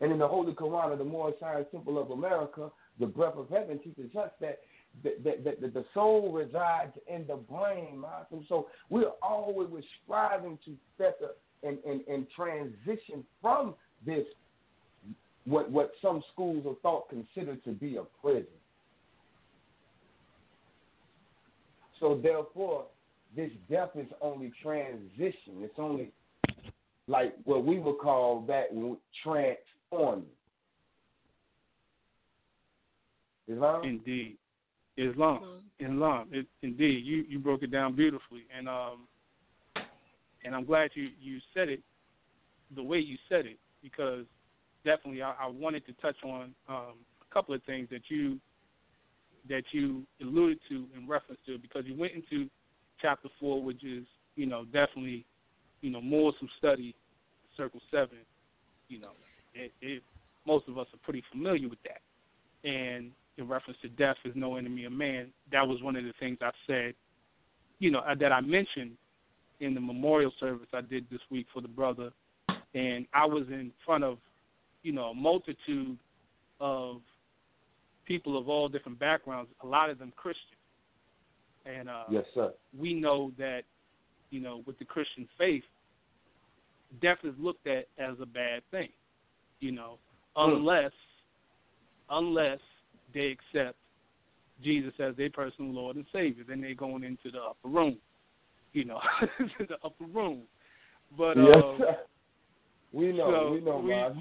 Speaker 7: And in the Holy Quran of the Moorish Science Temple of America, the breath of heaven teaches us that that, that the soul resides in the brain. So we're always striving to fetter and, and, and transition from this what what some schools of thought consider to be a prison. So therefore, this death is only transition. It's only like what we would call that transforming.
Speaker 5: Indeed. Islam. Islam. It, indeed. You you broke it down beautifully. And um and I'm glad you, you said it the way you said it because definitely I, I wanted to touch on um, a couple of things that you that you alluded to in reference to because you went into chapter four, which is you know definitely you know more some study, circle seven. You know, it, it most of us are pretty familiar with that, and in reference to death is no enemy of man. That was one of the things I said, you know, that I mentioned in the memorial service I did this week for the brother, and I was in front of, you know, a multitude of people of all different backgrounds, a lot of them Christian. And uh,
Speaker 7: yes, sir.
Speaker 5: We know that, you know, with the Christian faith, death is looked at as a bad thing, you know,
Speaker 7: Hmm.
Speaker 5: unless, unless they accept Jesus as their personal Lord and Savior. Then they're going into the upper room, you know, the upper room. But
Speaker 7: yes,
Speaker 5: uh,
Speaker 7: sir. We know,
Speaker 5: so
Speaker 7: we know,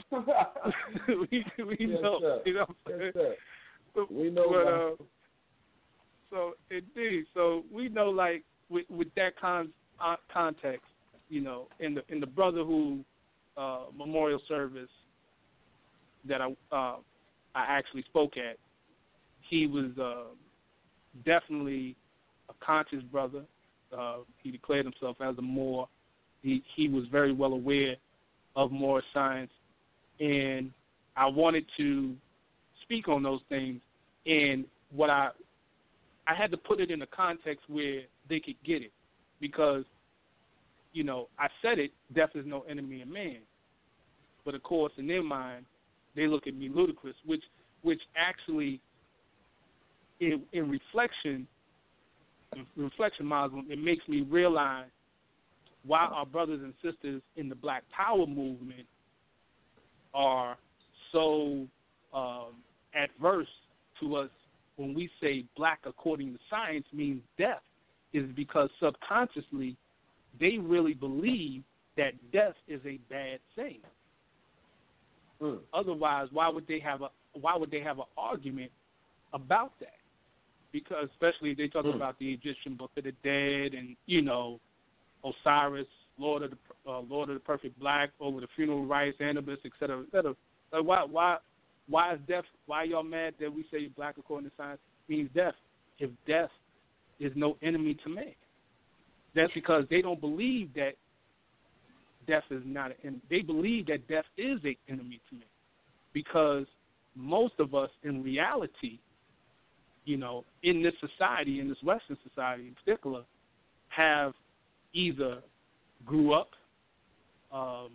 Speaker 5: we, we we
Speaker 7: Yes,
Speaker 5: know,
Speaker 7: sir.
Speaker 5: you know. what I'm
Speaker 7: Yes. We know,
Speaker 5: But, uh, so indeed, so we know like with with that con uh, context, you know, in the in the brother who uh, memorial service that I uh, I actually spoke at, he was uh, definitely a conscious brother. Uh, he declared himself as a Moor. He he was very well aware of Moor science, and I wanted to speak on those things. And what I I had to put it in a context where they could get it, because you know I said it. Death is no enemy of man, but of course in their mind they look at me ludicrous, which which actually in, in reflection, in reflection, Muslim, it makes me realize why our brothers and sisters in the Black Power movement are so um, adverse to us when we say black according to science means death is because subconsciously they really believe that death is a bad thing.
Speaker 7: Mm.
Speaker 5: Otherwise, why would they have a why would they have an argument about that? Because especially if they talk
Speaker 7: Mm.
Speaker 5: about the Egyptian Book of the Dead and you know Osiris, Lord of the uh, Lord of the Perfect Black, over the funeral rites, Anubis, et cetera, et cetera. Like why why why is death? Why y'all mad that we say black according to science means death? If death is no enemy to man, that's because they don't believe that death is not an enemy. They believe that death is an enemy to man, because most of us, in reality, you know, in this society, in this Western society in particular, have either grew up um,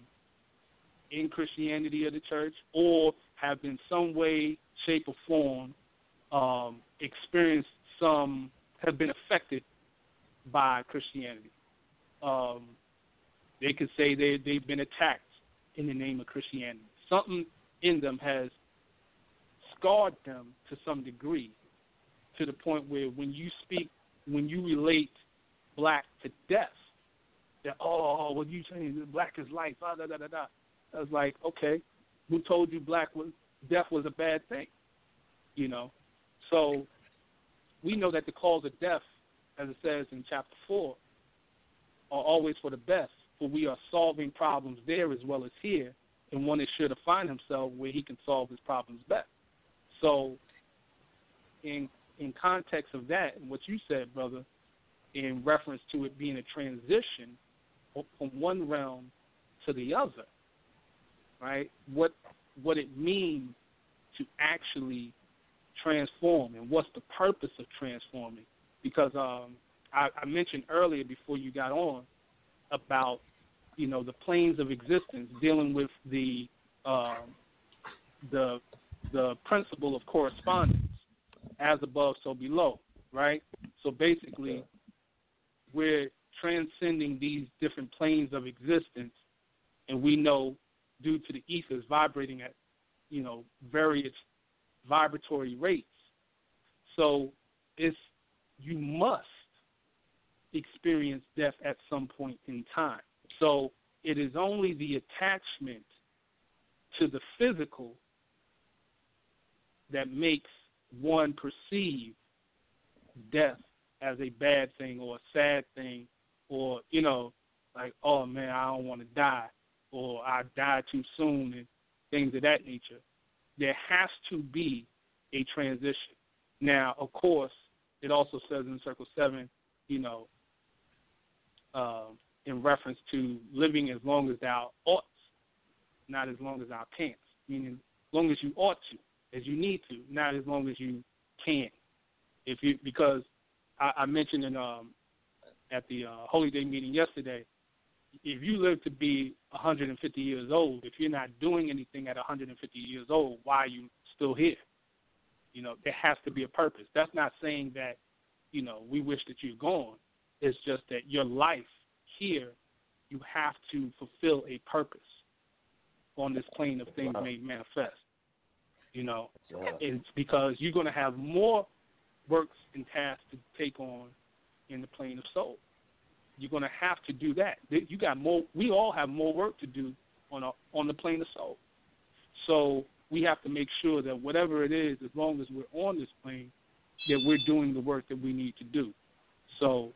Speaker 5: in Christianity or the church, or have in some way, shape, or form um, experienced some, have been affected by Christianity. Um, they could say they they've been attacked in the name of Christianity. Something in them has scarred them to some degree, to the point where when you speak, when you relate black to death, that oh, what you saying? Black is life. Ah, da da da da. I was like, okay, who told you black was death was a bad thing? You know, so we know that the cause of death, as it says in chapter four, are always for the best. For we are solving problems there as well as here, and one is sure to find himself where he can solve his problems best. So, in in context of that, and what you said, brother, in reference to it being a transition from one realm to the other, right? What what it means to actually transform, and what's the purpose of transforming? Because um, I, I mentioned earlier before you got on about you know the planes of existence, dealing with the um, the the principle of correspondence, as above, so below, right? So basically, we're transcending these different planes of existence, and we know due to the ethers vibrating at you know various vibratory rates. So it's you must experience death at some point in time. So it is only the attachment to the physical that makes one perceive death as a bad thing or a sad thing or, you know, like, oh man, I don't want to die or I die too soon and things of that nature. There has to be a transition. Now, of course, it also says in Circle 7, you know, um, in reference to living as long as thou ought, not as long as thou canst, meaning as long as you ought to, as you need to, not as long as you can. If you because I, I mentioned in um, at the uh, Holy Day meeting yesterday, if you live to be 150 years old, if you're not doing anything at 150 years old, why are you still here? You know, there has to be a purpose. That's not saying that, you know, we wish that you're gone. It's just that your life here, you have to fulfill a purpose on this plane of things made manifest. You know, it's because you're going to have more works and tasks to take on in the plane of soul. You're going to have to do that. You got more. We all have more work to do on a, on the plane of soul. So we have to make sure that whatever it is, as long as we're on this plane, that we're doing the work that we need to do. So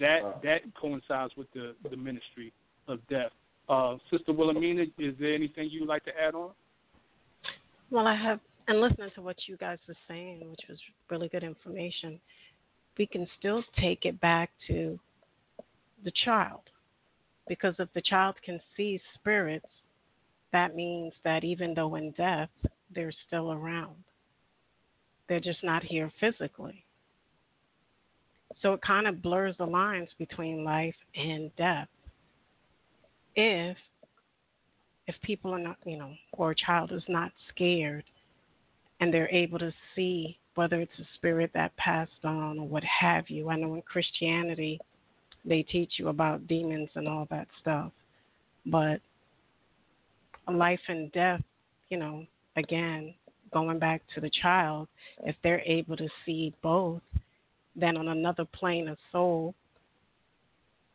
Speaker 5: that that coincides with the the ministry of death. Uh, Sister Wilhelmina, is there anything you'd like to add on?
Speaker 6: Well, I have, and listening to what you guys were saying, which was really good information, we can still take it back to the child. Because if the child can see spirits, that means that even though in death, they're still around. They're just not here physically. So it kind of blurs the lines between life and death. If if people are not, you know, or a child is not scared and they're able to see whether it's a spirit that passed on or what have you. I know in Christianity they teach you about demons and all that stuff. But life and death, you know, again, going back to the child, if they're able to see both, then on another plane of soul,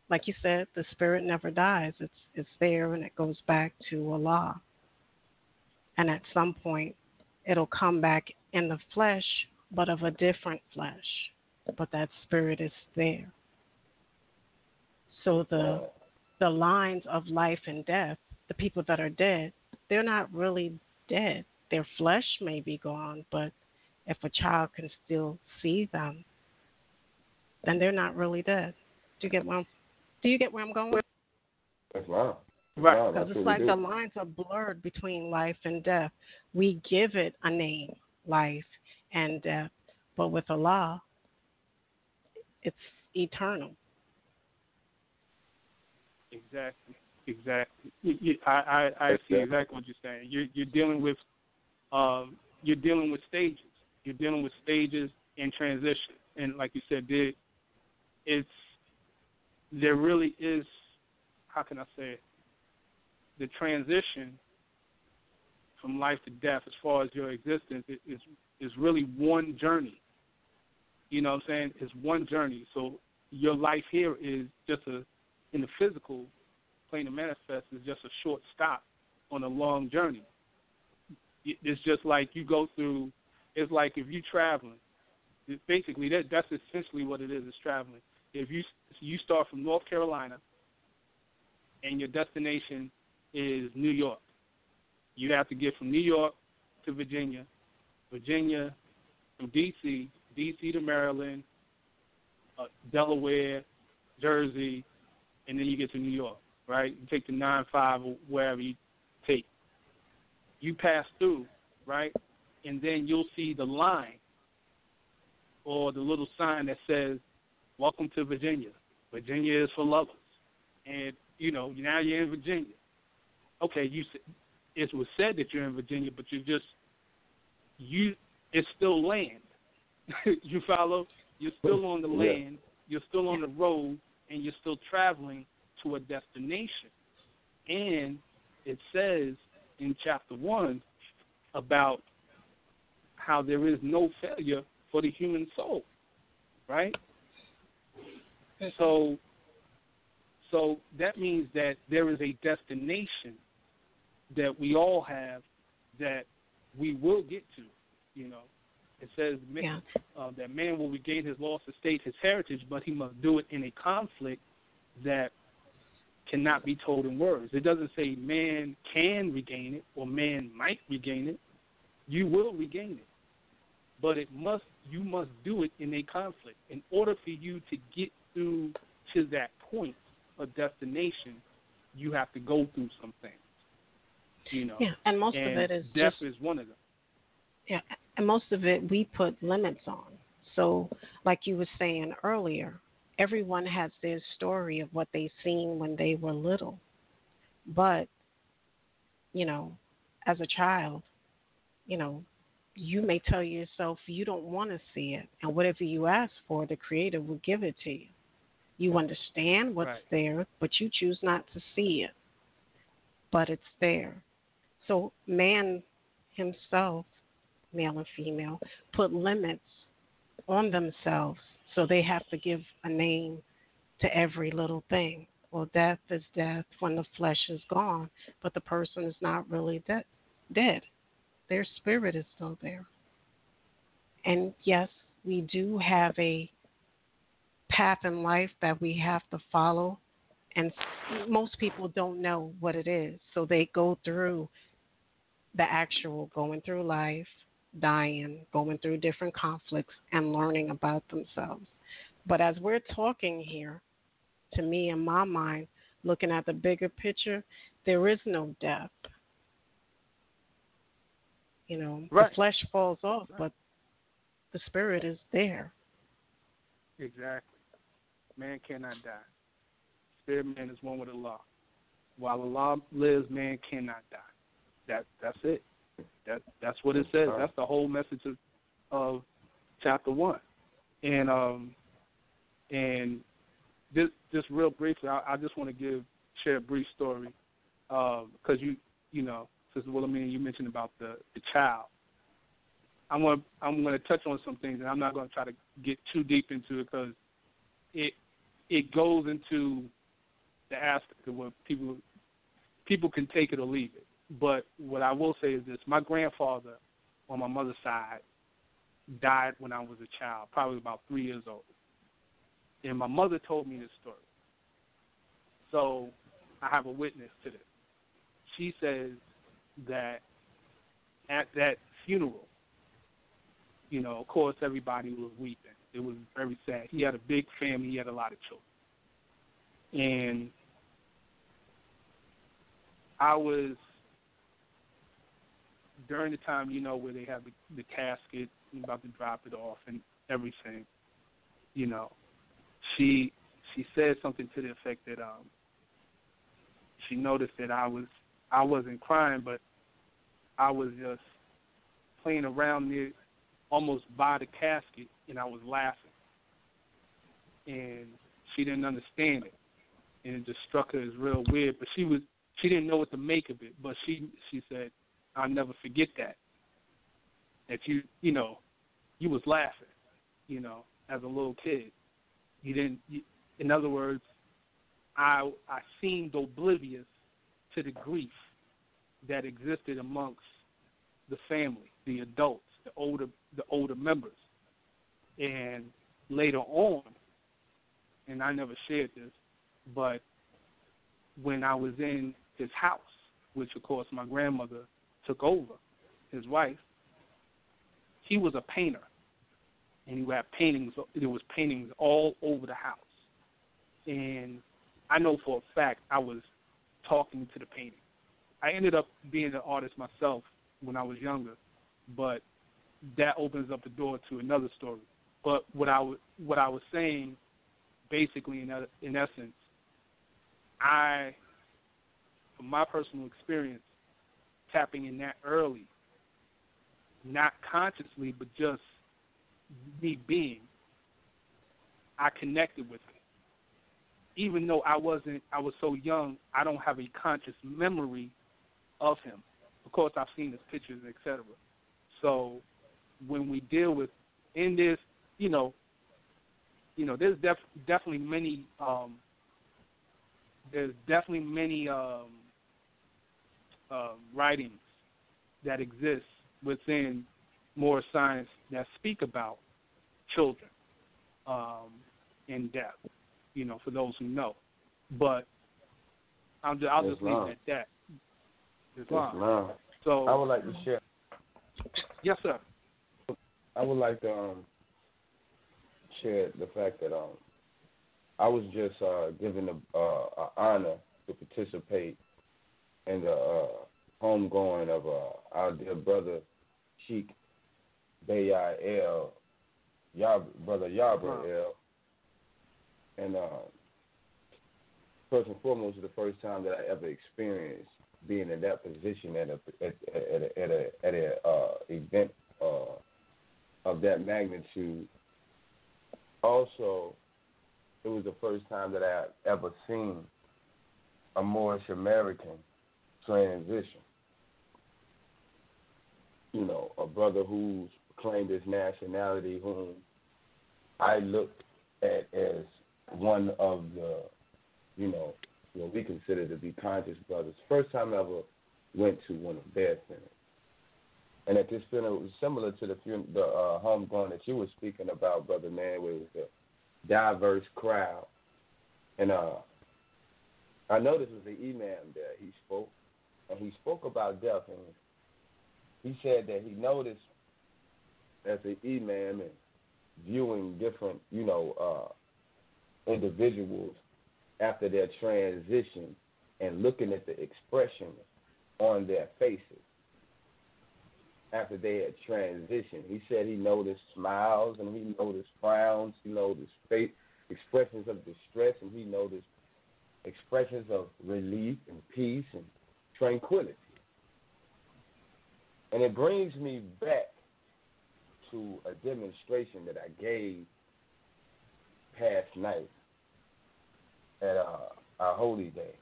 Speaker 6: like you said, the spirit never dies. It's it's there and it goes back to Allah. And at some point it'll come back in the flesh, but of a different flesh. But that spirit is there. So the the lines of life and death, the people that are dead, they're not really dead. Their flesh may be gone, but if a child can still see them, then they're not really dead. Do you get I'm, do you get where I'm going? With?
Speaker 7: That's wow.
Speaker 6: Right, because it's like the lines are blurred between life and death. We give it a name, life and death, but with Allah, it's eternal.
Speaker 5: Exactly. Exactly. You, you, I, I, I see exactly what you're saying. You're, you're dealing with, um, you're dealing with stages. You're dealing with stages in transition, and like you said, there, it's there really is. How can I say it? The transition from life to death, as far as your existence, is is really one journey. You know what I'm saying? It's one journey. So your life here is just a in the physical plane of manifest is just a short stop on a long journey. It's just like you go through. It's like if you're traveling. Basically, that that's essentially what it is. Is traveling. If you you start from North Carolina, and your destination is New York, you have to get from New York to Virginia, Virginia from D.C., D.C. to Maryland, uh, Delaware, Jersey, and then you get to New York, right? You take the nine five or wherever you take. You pass through, right? And then you'll see the line or the little sign that says, Welcome to Virginia. Virginia is for lovers. And, you know, now you're in Virginia. Okay, you it was said that you're in Virginia, but you're just you it's still land. you follow? You're still on the land. You're still on the road and you're still traveling to a destination. And it says in chapter 1 about how there is no failure for the human soul, right? So, so that means that there is a destination that we all have that we will get to. You know, it says
Speaker 6: Yeah.
Speaker 5: uh, that man will regain his lost estate, his heritage, but he must do it in a conflict that cannot be told in words. It doesn't say man can regain it or man might regain it. You will regain it, but it must you must do it in a conflict. In order for you to get through to that point of destination, you have to go through some things. You know,
Speaker 6: Yeah, and most of it is
Speaker 5: death
Speaker 6: just
Speaker 5: is one of them.
Speaker 6: Yeah, and most of it we put limits on. So, like you were saying earlier, everyone has their story of what they seen when they were little. But, you know, as a child, you know, you may tell yourself you don't want to see it, and whatever you ask for, the Creator will give it to you. You understand what's
Speaker 5: Right.
Speaker 6: there, but you choose not to see it. But it's there. So, man himself male and female, put limits on themselves. So they have to give a name to every little thing. Well, death is death when the flesh is gone, but the person is not really de- dead. Their spirit is still there. And yes, we do have a path in life that we have to follow. And most people don't know what it is. So they go through the actual going through life, dying, going through different conflicts, and learning about themselves. But as we're talking here, to me, in my mind, looking at the bigger picture, there is no death. You know,
Speaker 5: Right.
Speaker 6: the flesh falls off, but the spirit is there.
Speaker 5: Exactly. Man cannot die. Spirit man is one with Allah. While Allah lives, man cannot die. That that's it. That that's what it says. That's the whole message of, of chapter one. And um and just just real briefly, I, I just want to give share a brief story because you you know, Sister Wilhelmina, you mentioned about the the child. I'm to I'm going to touch on some things, and I'm not going to try to get too deep into it because it it goes into the aspect of what people people can take it or leave it. But what I will say is this: my grandfather on my mother's side died when I was a child, probably about three years old, and my mother told me this story. So I have a witness to this. She says that at that funeral, you know, of course, everybody was weeping. It was very sad. He had a big family. He had a lot of children, and I was during the time, you know, where they have the, the casket, about to drop it off, and everything. You know, she she said something to the effect that um she noticed that I was I wasn't crying, but I was just playing around near almost by the casket, and I was laughing. And she didn't understand it, and it just struck her as real weird. But she was she didn't know what to make of it. But she she said, "I'll never forget that. That you you know, you was laughing, you know, as a little kid. You didn't. You, in other words, I I seemed oblivious to the grief that existed amongst the family, the adults, the older the older members. And later on, and I never shared this, but when I was in his house, which of course my grandmother took over, his wife, he was a painter. And he had paintings there was paintings all over the house. And I know for a fact I was talking to the painting. I ended up being an artist myself when I was younger, but that opens up the door to another story. But what I what I was saying, basically in e- in essence, I, from my personal experience, tapping in that early, not consciously, but just me being, I connected with it. Even though I wasn't, I was so young, I don't have a conscious memory of him. Of course, I've seen his pictures, etc. So when we deal with in this, you know, you know, there's def- definitely many. Um, there's definitely many um, uh, writings that exist within more science that speak about children um, and death. You know, for those who know, but I'll just, I'll just leave it at that.
Speaker 7: Islam.
Speaker 5: Islam. So
Speaker 7: I would like to share.
Speaker 5: Yes, sir.
Speaker 7: I would like to um, share the fact that um, I was just uh, given the uh, a honor to participate in the uh, homegoing of uh, our dear brother Sheikh Bayai El, Yab, brother Yabra El, and uh, first and foremost, it's the first time that I ever experienced being in that position at a at, at a at a, at a uh, event uh, of that magnitude. Also, it was the first time that I ever seen a Moorish American transition. You know, a brother who's claimed his nationality, whom I looked at as one of the, you know, what we consider to be conscious brothers. First time I ever went to one of their funerals. And at this funeral, was similar to the fun- the uh, homegoing that you were speaking about, brother man, it was a diverse crowd. And uh, I noticed it was the imam there. He spoke, and he spoke about death, and he said that he noticed as an imam and viewing different, you know, uh, individuals after their transition and looking at the expression on their faces after they had transitioned. He said he noticed smiles and he noticed frowns, he noticed face, expressions of distress, and he noticed expressions of relief and peace and tranquility. And it brings me back to a demonstration that I gave past night at uh, our holy day.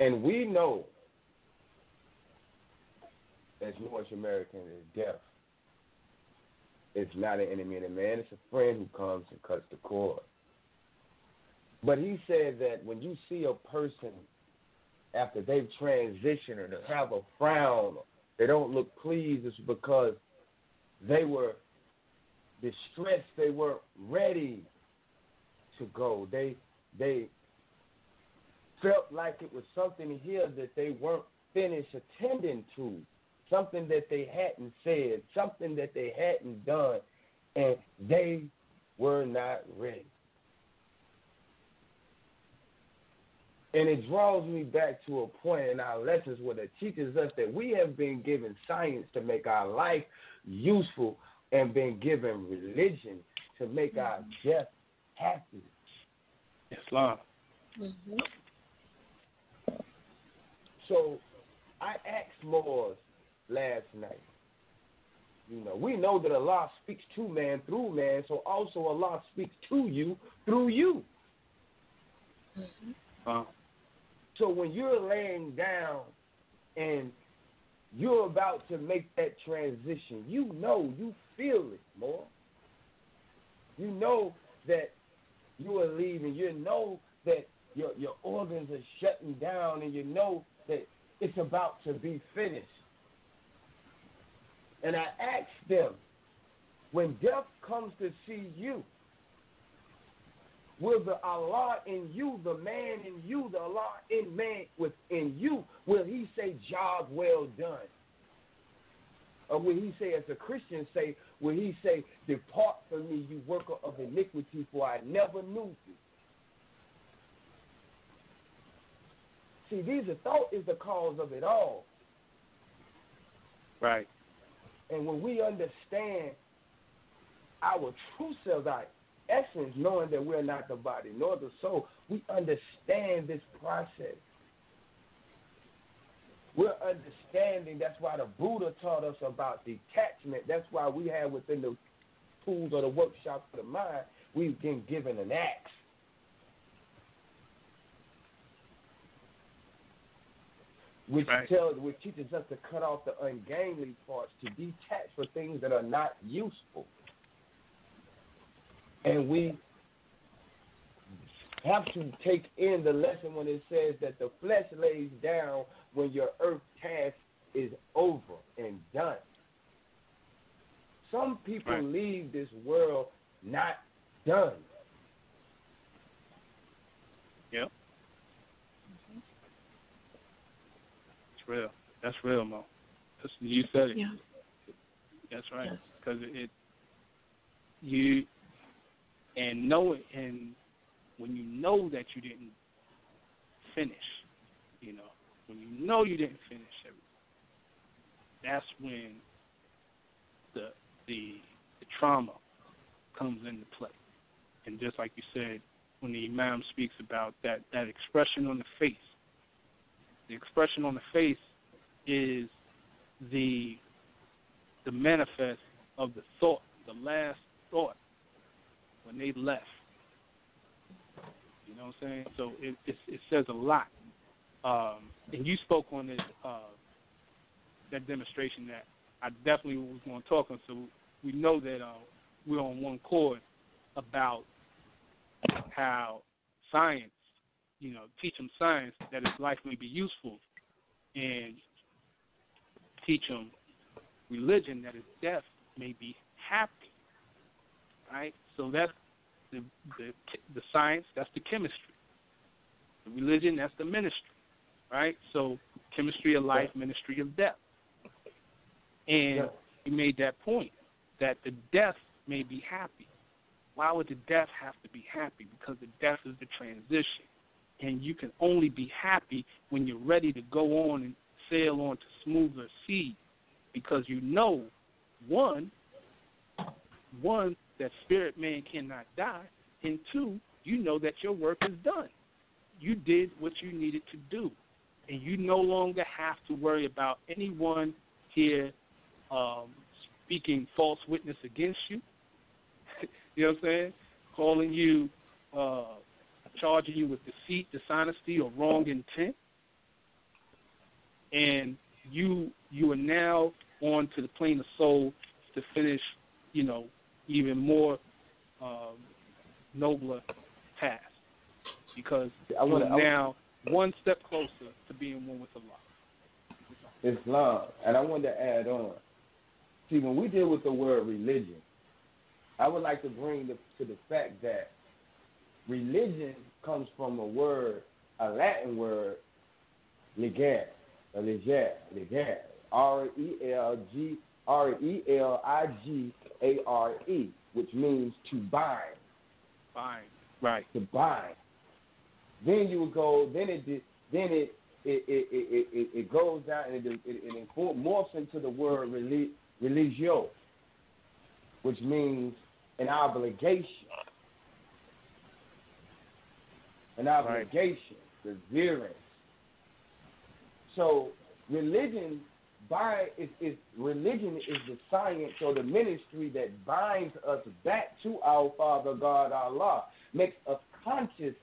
Speaker 7: And we know, as Moorish American, is death. It's not an enemy of man, it's a friend who comes and cuts the cord. But he said that when you see a person after they've transitioned or they have a frown, they don't look pleased, it's because they were distressed, they weren't ready to go. They they felt like it was something here that they weren't finished attending to, something that they hadn't said, something that they hadn't done, and they were not ready. And it draws me back to a point in our lessons where it teaches us that we have been given science to make our life useful and been given religion to make our death happy.
Speaker 5: Islam.
Speaker 6: Mm-hmm.
Speaker 7: So I asked Moors last night. You know, we know that Allah speaks to man through man, so also Allah speaks to you through you.
Speaker 5: Uh,
Speaker 7: So when you're laying down and you're about to make that transition, you know, you feel it more. You know that you are leaving. You know that your your organs are shutting down, and you know that it's about to be finished. And I asked them, when death comes to see you, will the Allah in you, the man in you, the Allah in man within you, will he say, job well done? Or will he say, as a Christian say, will he say, depart from me, you worker of iniquity, for I never knew you? See, these are thought is the cause of it all.
Speaker 5: right.
Speaker 7: And when we understand our true selves, our essence, knowing that we're not the body nor the soul, we understand this process. We're understanding. That's why the Buddha taught us about detachment. That's why we have within the tools or the workshop for the mind, we've been given an axe. Which
Speaker 5: Right.
Speaker 7: tells, which teaches us to cut off the ungainly parts, to detach for things that are not useful. And we have to take in the lesson when it says that the flesh lays down when your earth task is over and done. Some people
Speaker 5: Right.
Speaker 7: leave this world not done.
Speaker 5: Yep. It's real. That's real, Mo. That's, you said it.
Speaker 6: Yeah.
Speaker 5: That's right.
Speaker 6: Yes.
Speaker 5: Because it, it, you, and know it, and when you know that you didn't finish, you know, when you know you didn't finish everything, that's when the the the trauma comes into play. And just like you said, when the Imam speaks about that that expression on the face, the expression on the face is the the manifest of the thought, the last thought when they left. You know what I'm saying? So it it, it says a lot. Um, and you spoke on this uh, that demonstration that I definitely was going to talk on. So we know that uh, we're on one chord about how science, you know, teach them science that his life may be useful, and teach them religion that his death may be happy. Right. So that's the the the science. That's the chemistry. The religion. That's the ministry. Right. So chemistry of life, ministry of death. And
Speaker 7: Yeah.
Speaker 5: he made that point that the death may be happy. Why would the death have to be happy? Because the death is the transition. And you can only be happy when you're ready to go on and sail on to smoother seas. Because you know, one, one, that spirit man cannot die, and two, you know that your work is done. You did what you needed to do. And you no longer have to worry about anyone here um, speaking false witness against you. you know what I'm saying? Calling you, uh, charging you with deceit, dishonesty, or wrong intent. And you you are now on to the plane of soul to finish, you know, even more um, nobler task because
Speaker 7: I wanna-
Speaker 5: you're
Speaker 7: I-
Speaker 5: now one step closer to being one with Allah.
Speaker 7: Islam. And I wanted to add on. See, when we deal with the word religion, I would like to bring the, to the fact that religion comes from a word, a Latin word, ligar, a ligar, ligar, R E L G R E L I G A R E, which means to bind,
Speaker 5: Fine. Right.
Speaker 7: to bind. Then you would go. Then it. Then it it it it, it, it goes down and it it, it morphs into the word religio, which means an obligation, an obligation, the reverence. So religion by is, is religion is the science or the ministry that binds us back to our Father God Allah, makes us conscious,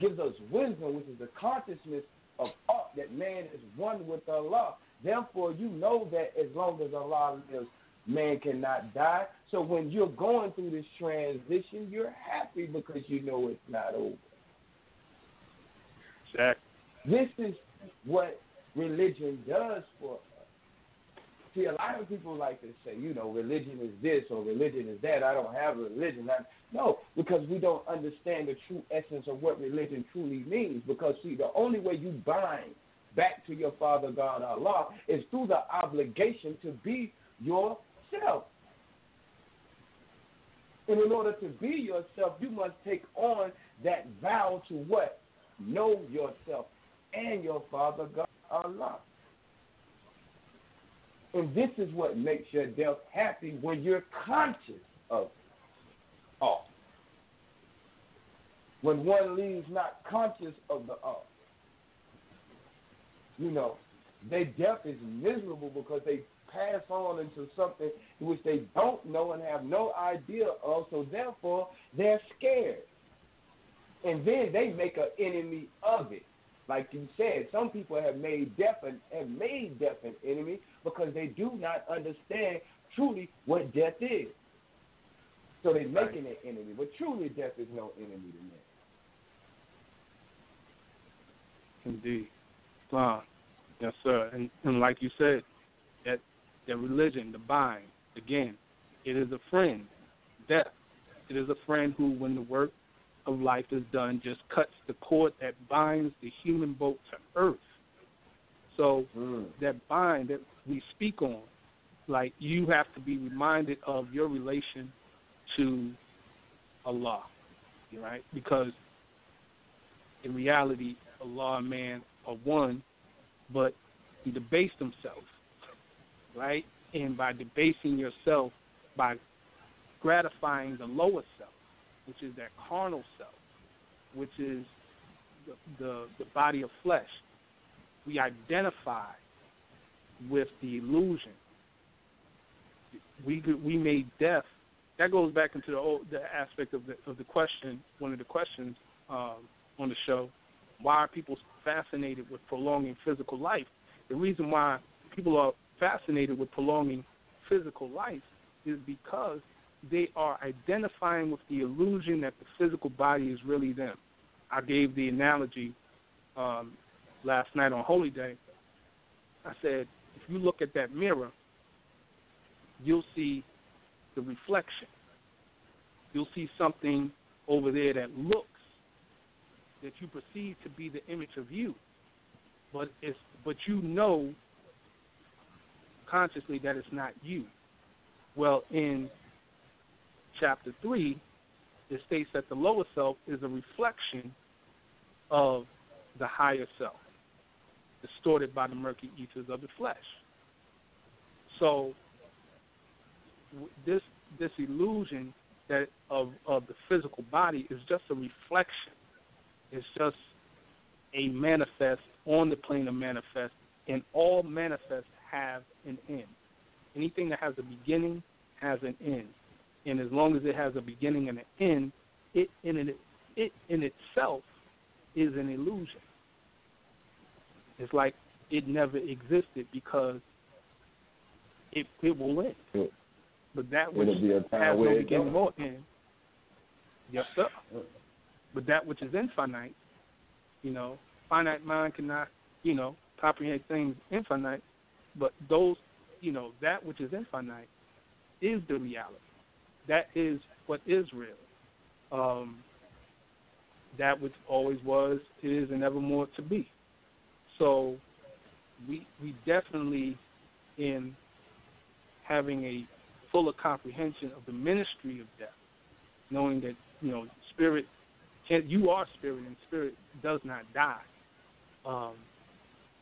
Speaker 7: gives us wisdom, which is the consciousness of all, that man is one with Allah. Therefore, you know that as long as Allah lives, man cannot die. So when you're going through this transition, you're happy because you know it's not over.
Speaker 5: Exactly.
Speaker 7: This is what religion does for us. See, a lot of people like to say, you know, religion is this or religion is that. I don't have religion. I, no, because we don't understand the true essence of what religion truly means. Because, see, the only way you bind back to your Father God Allah is through the obligation to be yourself. And in order to be yourself, you must take on that vow to what? Know yourself and your Father God Allah. And this is what makes your death happy when you're conscious of all. When one leaves not conscious of the all. You know, their death is miserable because they pass on into something which they don't know and have no idea of, so therefore they're scared. And then they make an enemy of it. Like you said, some people have made death an, have made death an enemy because they do not understand truly what death is. So they're making an enemy, but truly death is no enemy to man.
Speaker 5: Indeed. Wow. Yes, sir. And, and like you said, that that religion, the bind, again, it is a friend. Death. It is a friend who, when the work of life is done, just cuts the cord that binds the human boat to earth. So
Speaker 7: mm.
Speaker 5: that bind that we speak on, like you have to be reminded of your relation to Allah, right? Because in reality, Allah and man are one, but he debased himself, right? And by debasing yourself, by gratifying the lower self, which is that carnal self, which is the, the, the body of flesh, we identify with the illusion. We we made death. That goes back into the old, the aspect of the of the question. One of the questions um, on the show: Why are people fascinated with prolonging physical life? The reason why people are fascinated with prolonging physical life is because they are identifying with the illusion that the physical body is really them. I gave the analogy um, last night on Holy Day. I said, if you look at that mirror, you'll see the reflection. You'll see something over there that looks that you perceive to be the image of you, but it's but you know consciously that it's not you. Well, in chapter 3, it states that the lower self is a reflection of the higher self, distorted by the murky ethers of the flesh. So, this this illusion that of of the physical body is just a reflection. It's just a manifest on the plane of manifest, and all manifests have an end. Anything that has a beginning has an end and as long as it has a beginning and an end, it in it, it in itself is an illusion. It's like it never existed because it it will end. But that which has no beginning or end, yes sir. But that which is infinite, you know, finite mind cannot, you know, comprehend things infinite. But those, you know, that which is infinite is the reality that is what is real. Um, that which always was, is, and evermore to be. So we we definitely in having a fuller comprehension of the ministry of death, knowing that you know spirit can you are spirit and spirit does not die. Um,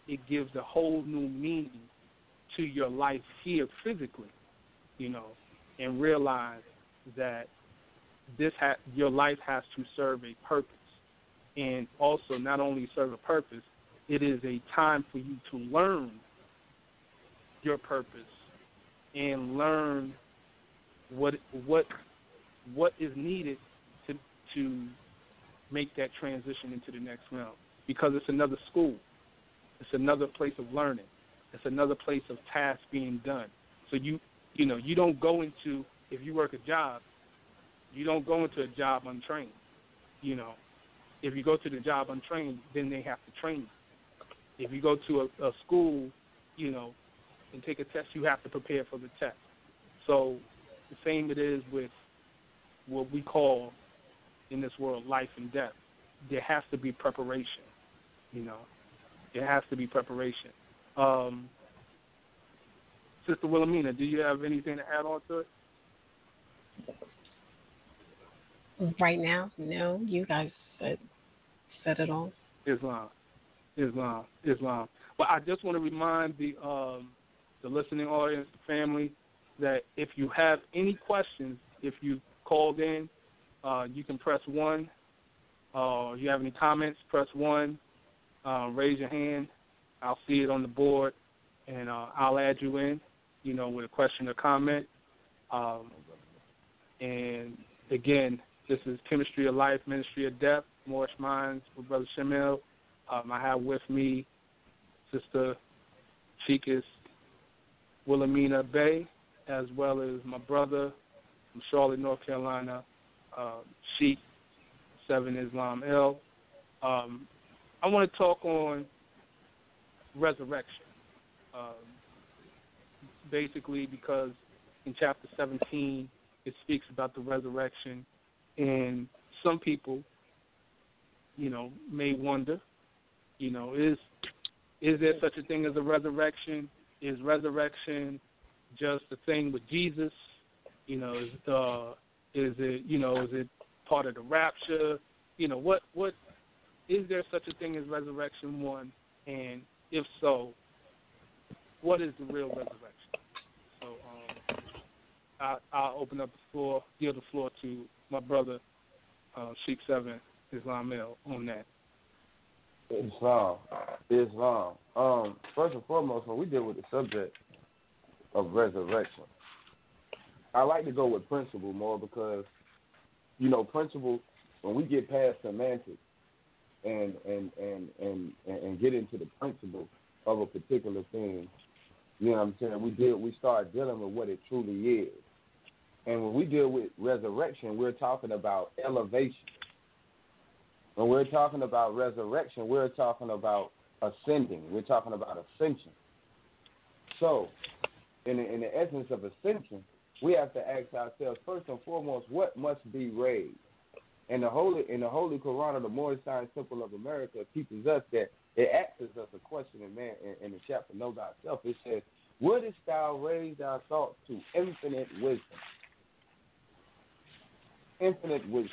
Speaker 5: it gives a whole new meaning to your life here physically, you know, and realize that this ha- your life has to serve a purpose, and also not only serve a purpose, it is a time for you to learn your purpose and learn what what what is needed to to make that transition into the next realm. Because it's another school. It's another place of learning. It's another place of tasks being done. So you you know you don't go into if you work a job, you don't go into a job untrained. You know, if you go to the job untrained, then they have to train you. If you go to a, a school, you know, and take a test, you have to prepare for the test. So the same it is with what we call in this world life and death. There has to be preparation. You know, there has to be preparation. Um, Sister Wilhelmina, do you have anything to add on to it?
Speaker 6: Right now, no. You guys said said it all.
Speaker 5: Islam, Islam, Islam. Well, I just want to remind the um, the listening audience, family, that if you have any questions, if you called in, uh, you can press one. Uh, if you have any comments, press one. Uh, raise your hand. I'll see it on the board, and uh, I'll add you in. You know, with a question or comment. Um, and again, this is Chemistry of Life, Ministry of Death, Morris Minds with Brother Shem El. Um, I have with me Sister Chikas Wilhelmina Bey, as well as my brother, from Charlotte, North Carolina. Uh, Sheikh Seven Islam El. Um, I want to talk on resurrection. Um, basically, because in chapter 17 it speaks about the resurrection, and some people, you know, may wonder, you know, is is there such a thing as a resurrection? Is resurrection just a thing with Jesus? You know, is uh, is it you know is it part of the rapture? You know, what what is there such a thing as resurrection? One, and if so, what is the real resurrection? I, I'll open up the floor, give the floor to my brother uh, Sheikh Seven Islam on that.
Speaker 7: Islam. Islam. Um, first and foremost, when we deal with the subject of resurrection, I like to go with principle more because, you know, principle. When we get past semantics and and and and and get into the principle of a particular thing, you know what I'm saying? We deal. We start dealing with what it truly is. And when we deal with resurrection, we're talking about elevation. When we're talking about resurrection, we're talking about ascending. We're talking about ascension. So, in the, in the essence of ascension, we have to ask ourselves first and foremost, what must be raised? And the holy in the Holy Quran of the Moorish Science Temple of America teaches us that it asks us a question in man in, in the chapter Know Thyself. It says, Wouldst thou raise thy thoughts to infinite wisdom? Infinite wisdom.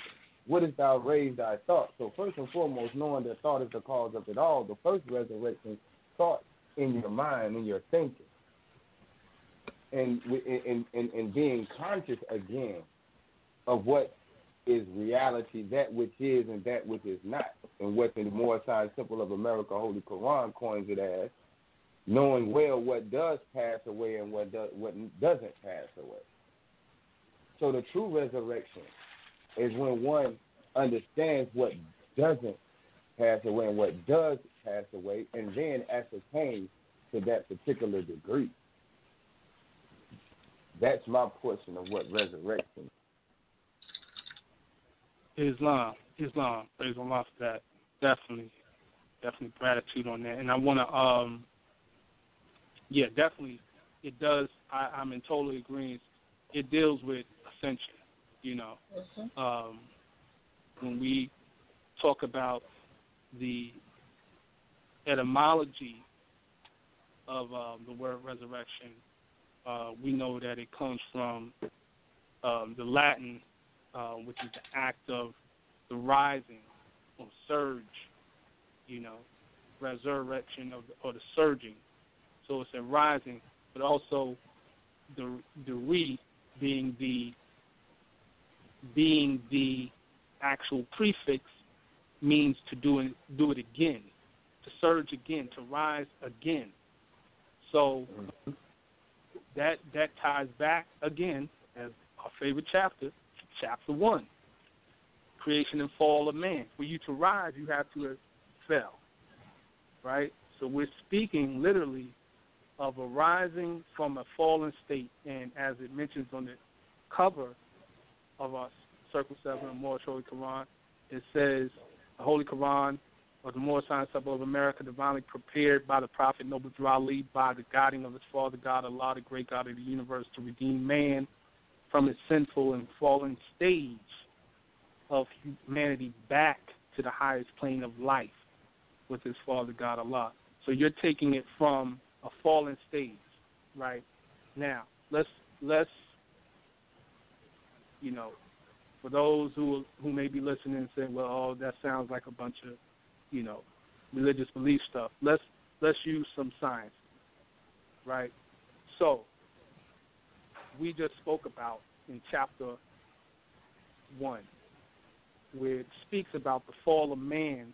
Speaker 7: Wouldst thou raise thy thought? So first and foremost, knowing that thought is the cause of it all, the first resurrection thought in your mind, in your thinking. And in, in, in being conscious again of what is reality, that which is and that which is not, and what the more Science Temple of America Holy Quran coins it as, knowing well what does pass away and what do, what doesn't pass away. So the true resurrection is when one understands what doesn't pass away and what does pass away, and then ascertains to that particular degree. That's my portion of what resurrection is.
Speaker 5: Islam, Islam, praise Allah for that. Definitely, definitely gratitude on that. And I want to, um, yeah, definitely, it does. I, I'm in total agreement. It deals with ascension. You know, mm-hmm. um, when we talk about the etymology of um, the word resurrection, uh, we know that it comes from um, the Latin uh, which is the act of the rising or surge, you know, resurrection of the, or the surging. So it's a rising, but also the the re being the being the actual prefix means to do it do it again, to surge again, to rise again. So that that ties back again as our favorite chapter chapter 1. Creation and fall of man. For you to rise, you have to have fell. Right? So we're speaking literally of arising from a fallen state. And as it mentions on the cover of our Circle 7 of Moorish Holy Quran, it says, the Holy Quran of the Moorish Science Temple of America, divinely prepared by the Prophet Noble Ali by the guiding of his Father God, Allah, the great God of the universe, to redeem man from his sinful and fallen stage of humanity back to the highest plane of life with his Father God Allah. So you're taking it from a fallen stage, right? Now, let's let's you know, for those who who may be listening and saying, "Well, oh, that sounds like a bunch of, you know, religious belief stuff." Let's let's use some science, right? So, we just spoke about in chapter 1, where it speaks about the fall of man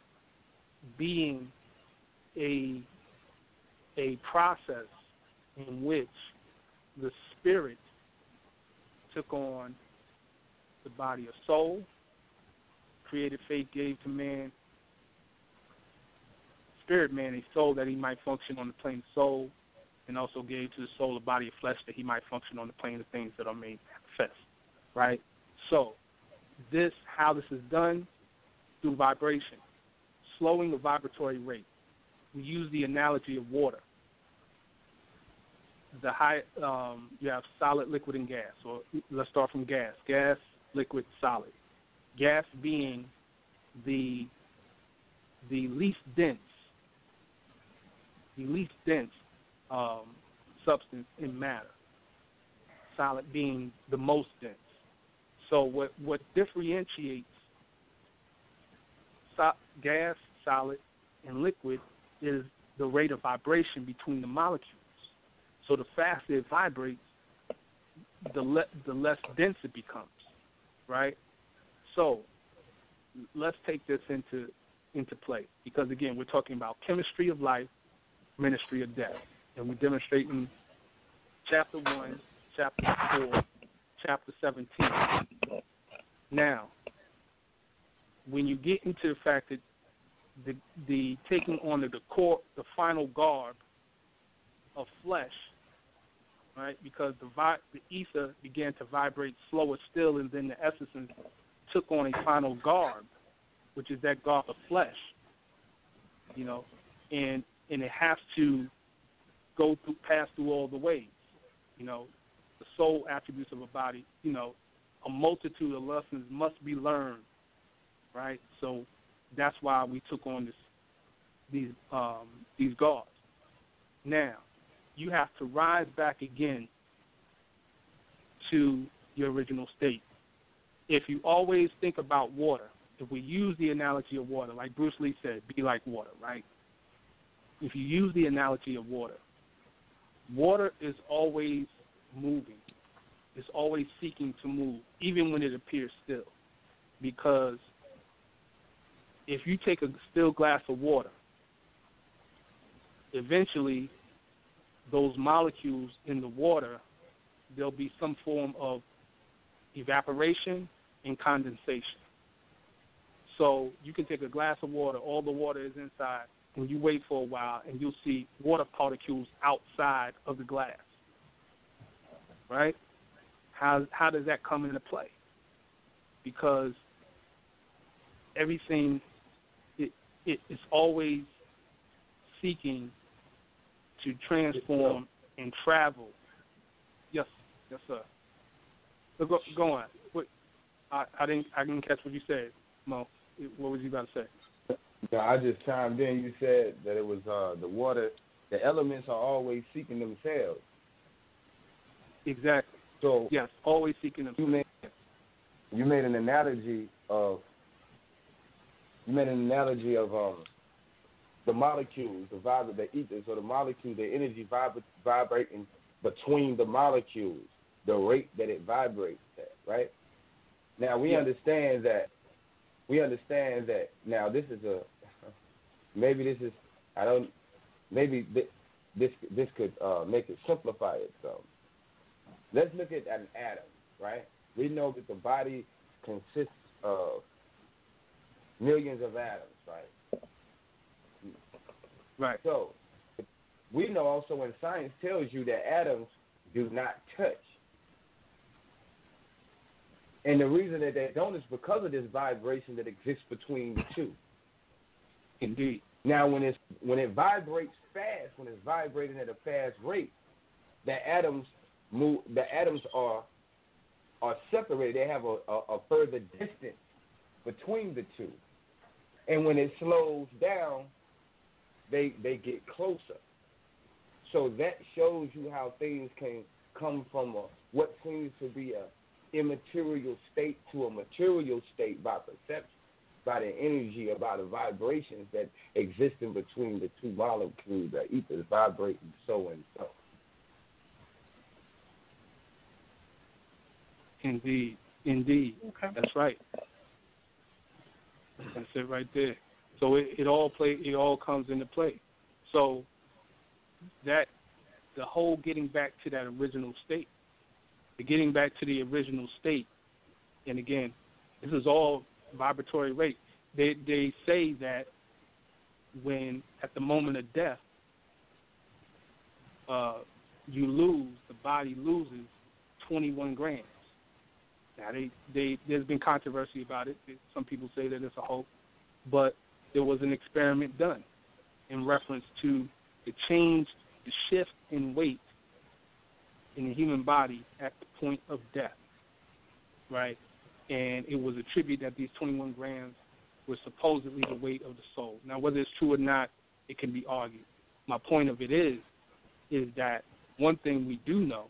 Speaker 5: being a a process in which the spirit took on the body of soul, created faith, gave to man, spirit man, a soul that he might function on the plane of soul, and also gave to the soul a body of flesh that he might function on the plane of things that are made manifest. right? So, this how this is done through vibration, slowing the vibratory rate. We use the analogy of water. The high um, you have solid, liquid, and gas. So let's start from gas. Gas, liquid, solid. Gas being the the least dense, the least dense um, substance in matter. Solid being the most dense. So what what differentiates so, gas, solid, and liquid is the rate of vibration between the molecules. So the faster it vibrates, the le- the less dense it becomes, right? So let's take this into into play because again, we're talking about chemistry of life, ministry of death, and we're demonstrating chapter one, chapter four, chapter seventeen. Now, when you get into the fact that the the taking on the, the core the final garb of flesh, right? Because the vi- the ether began to vibrate slower still, and then the essence took on a final garb, which is that garb of flesh. You know, and and it has to go through pass through all the ways. You know, the soul attributes of a body. You know, a multitude of lessons must be learned right? So that's why we took on this these um, these guards. Now, you have to rise back again to your original state. If you always think about water, if we use the analogy of water, like Bruce Lee said, be like water, right? If you use the analogy of water, water is always moving. It's always seeking to move, even when it appears still. Because if you take a still glass of water, eventually those molecules in the water, there'll be some form of evaporation and condensation. So you can take a glass of water, all the water is inside, and you wait for a while, and you'll see water particles outside of the glass. Right? How how does that come into play? Because everything it, it is always seeking to transform and travel. Yes, yes, sir. So go, go on. What, I, I didn't I didn't catch what you said, Mo. What was you about to say?
Speaker 7: No, I just chimed in. You said that it was uh, the water. The elements are always seeking themselves.
Speaker 5: Exactly.
Speaker 7: So
Speaker 5: yes, always seeking themselves.
Speaker 7: You made you made an analogy of you made an analogy of um, the molecules, the vibra, the ether, so the molecule, the energy vibra- vibrating between the molecules, the rate that it vibrates at, right? Now we
Speaker 5: Yeah.
Speaker 7: understand that. We understand that. Now this is a maybe this is I don't maybe thi- this this could uh, make it simplify it. So let's look at an atom, right? We know that the body consists of millions of atoms, right?
Speaker 5: Right.
Speaker 7: So we know also when science tells you that atoms do not touch. And the reason that they don't is because of this vibration that exists between the two.
Speaker 5: Indeed.
Speaker 7: Now when it's when it vibrates fast, when it's vibrating at a fast rate, the atoms move the atoms are are separated. They have a, a, a further distance between the two. And when it slows down, they they get closer. So that shows you how things can come from a, what seems to be a immaterial state to a material state by perception, by the energy, or by the vibrations that exist in between the two molecules, the ether vibrating so and so.
Speaker 5: Indeed. Indeed. Okay. That's right. That's it right there. So it, it all play it all comes into play. So that the whole getting back to that original state, the getting back to the original state, and again, this is all vibratory rate. They they say that when at the moment of death, uh, you lose the body loses 21 grams. Now, they, they, there's been controversy about it. Some people say that it's a hoax, but there was an experiment done in reference to the change, the shift in weight in the human body at the point of death, right? And it was attributed that these 21 grams were supposedly the weight of the soul. Now, whether it's true or not, it can be argued. My point of it is, is that one thing we do know,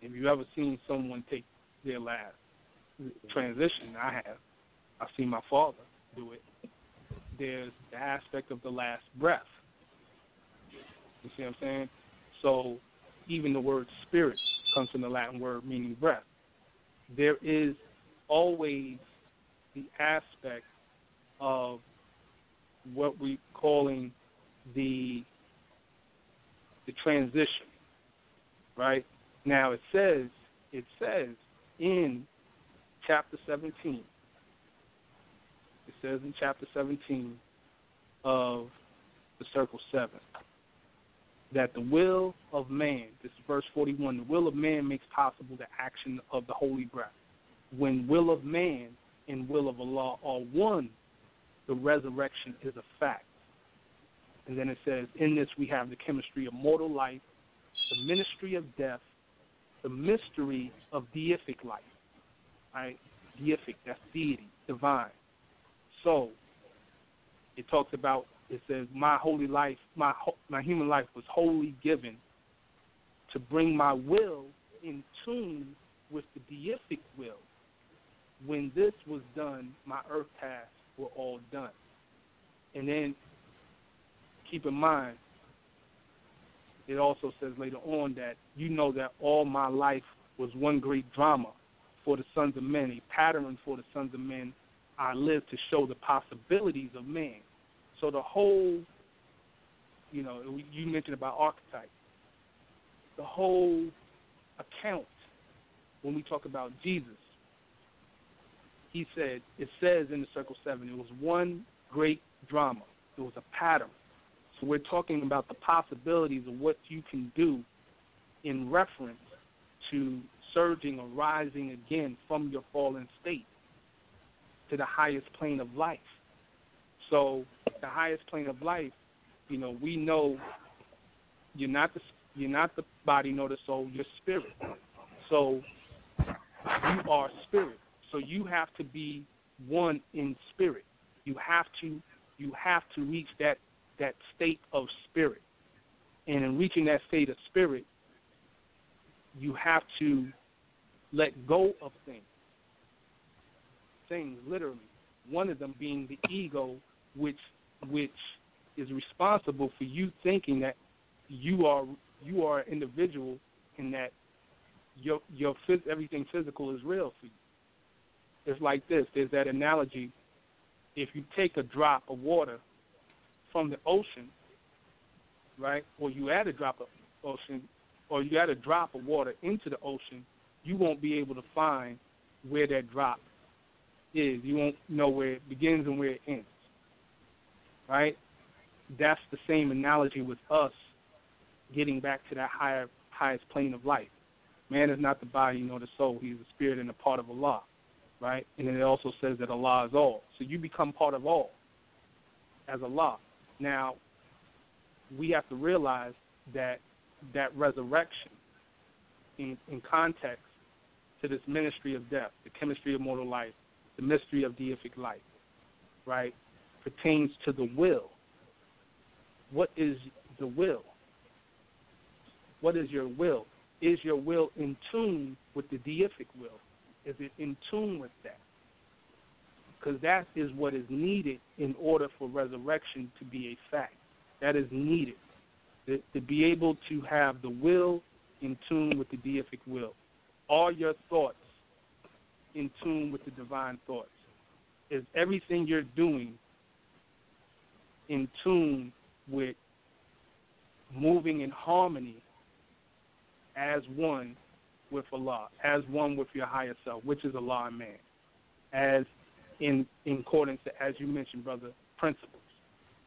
Speaker 5: if you've ever seen someone take their last transition, I have. I've seen my father do it. There's the aspect of the last breath. You see what I'm saying? So even the word spirit comes from the Latin word meaning breath. There is always the aspect of what we're calling the the transition. Right? Now it says it says in chapter 17. Says in chapter 17 of the circle 7 that the will of man, this is verse 41, the will of man makes possible the action of the holy breath. When will of man and will of Allah are one, the resurrection is a fact. And then it says, in this we have the chemistry of mortal life, the ministry of death, the mystery of deific life. Right? Deific, that's deity, divine. So, it talks about it says, "My holy life, my my human life was wholly given to bring my will in tune with the deific will. When this was done, my earth tasks were all done." And then keep in mind, it also says later on that you know that all my life was one great drama for the sons of men, a pattern for the sons of men. I live to show the possibilities of man. So the whole, you know, you mentioned about archetype. The whole account when we talk about Jesus, he said it says in the Circle Seven it was one great drama. It was a pattern. So we're talking about the possibilities of what you can do in reference to surging or rising again from your fallen state to the highest plane of life. So the highest plane of life, you know, we know you're not the you're not the body nor the soul, you're spirit. So you are spirit. So you have to be one in spirit. You have to you have to reach that that state of spirit. And in reaching that state of spirit, you have to let go of things. Things literally. One of them being the ego which which is responsible for you thinking that you are you are an individual and that your your everything physical is real for you. It's like this. There's that analogy. If you take a drop of water from the ocean, right, or you add a drop of ocean, or you add a drop of water into the ocean, you won't be able to find where that drop is. You won't know where it begins and where it ends right? That's the same analogy with us getting back to that higher highest plane of life. Man is not the body nor the soul. He's the spirit and a part of Allah. Right? And then it also says that Allah is all. So you become part of all as Allah. Now, we have to realize that that resurrection in, in context to this ministry of death, the chemistry of mortal life, the mystery of deific life, right? pertains to the will. What is the will? What is your will? Is your will in tune with the deific will? Is it in tune with that? Because that is what is needed in order for resurrection to be a fact. That is needed. To, to be able to have the will in tune with the deific will. All your thoughts in tune with the divine thoughts? Is everything you're doing in tune with moving in harmony as one with Allah, as one with your higher self, which is Allah and man, as in in accordance to, as you mentioned, brother, principles,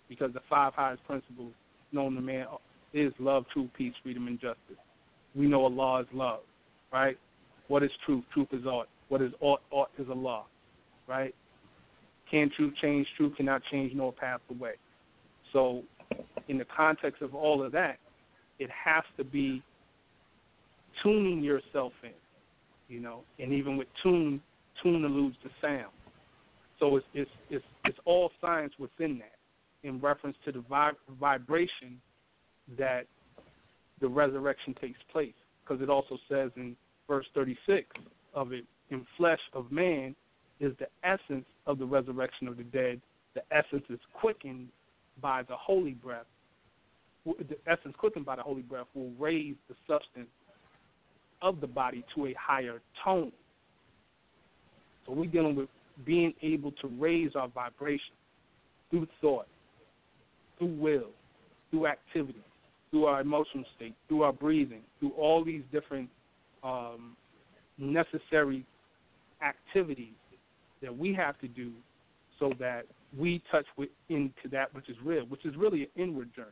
Speaker 5: because the five highest principles known to man is love, truth, peace, freedom, and justice. We know Allah is love, right? What is truth? Truth is art. What is ought? Ought is Allah, right? Can truth change? Truth cannot change nor pass away. So, in the context of all of that, it has to be tuning yourself in, you know. And even with tune, tune alludes to sound. So it's it's it's, it's all science within that, in reference to the vib- vibration that the resurrection takes place. Because it also says in verse 36 of it, in flesh of man is the essence of the resurrection of the dead. The essence is quickened by the holy breath. The essence quickened by the holy breath will raise the substance of the body to a higher tone. So we're dealing with being able to raise our vibration through thought, through will, through activity, through our emotional state, through our breathing, through all these different um, necessary activities that we have to do so that we touch with, into that which is real, which is really an inward journey.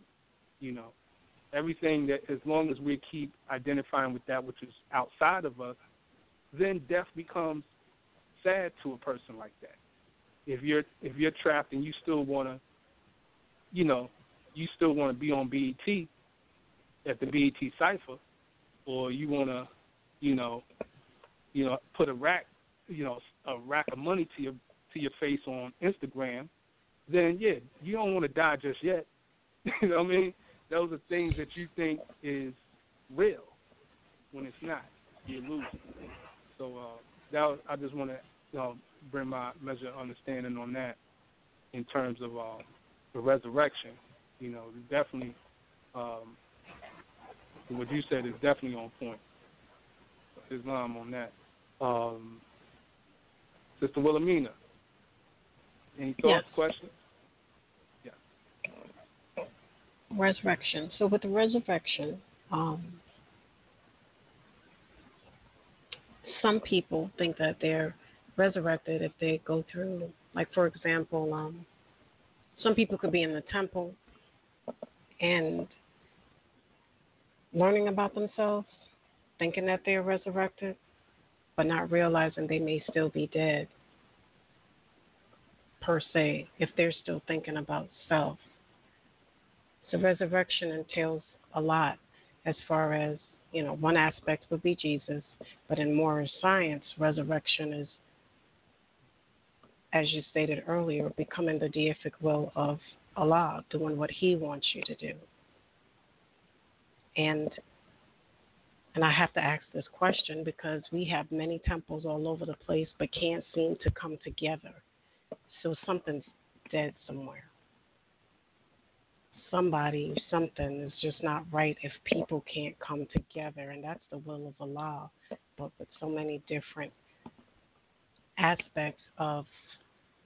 Speaker 5: You know, everything that as long as we keep identifying with that which is outside of us, then death becomes sad to a person like that. If you're if you're trapped and you still want to, you know, you still want to be on BET at the BET cipher, or you want to, you know, you know, put a rack, you know, a rack of money to your to your face on Instagram, then yeah, you don't want to die just yet. you know what I mean? Those are things that you think is real when it's not. You're losing. So uh, that was, I just want to you know, bring my measure of understanding on that in terms of uh, the resurrection. You know, definitely um, what you said is definitely on point. Islam on that. Um, Sister Wilhelmina, any thoughts,
Speaker 6: yes.
Speaker 5: questions?
Speaker 6: Yeah. Resurrection. So with the resurrection, um, some people think that they're resurrected if they go through, like for example, um, some people could be in the temple and learning about themselves, thinking that they're resurrected, but not realizing they may still be dead per se if they're still thinking about self. So resurrection entails a lot as far as, you know, one aspect would be Jesus, but in more science, resurrection is as you stated earlier, becoming the deific will of Allah, doing what He wants you to do. And and I have to ask this question because we have many temples all over the place, but can't seem to come together. So something's dead somewhere. Somebody, something is just not right if people can't come together, and that's the will of Allah. But with so many different aspects of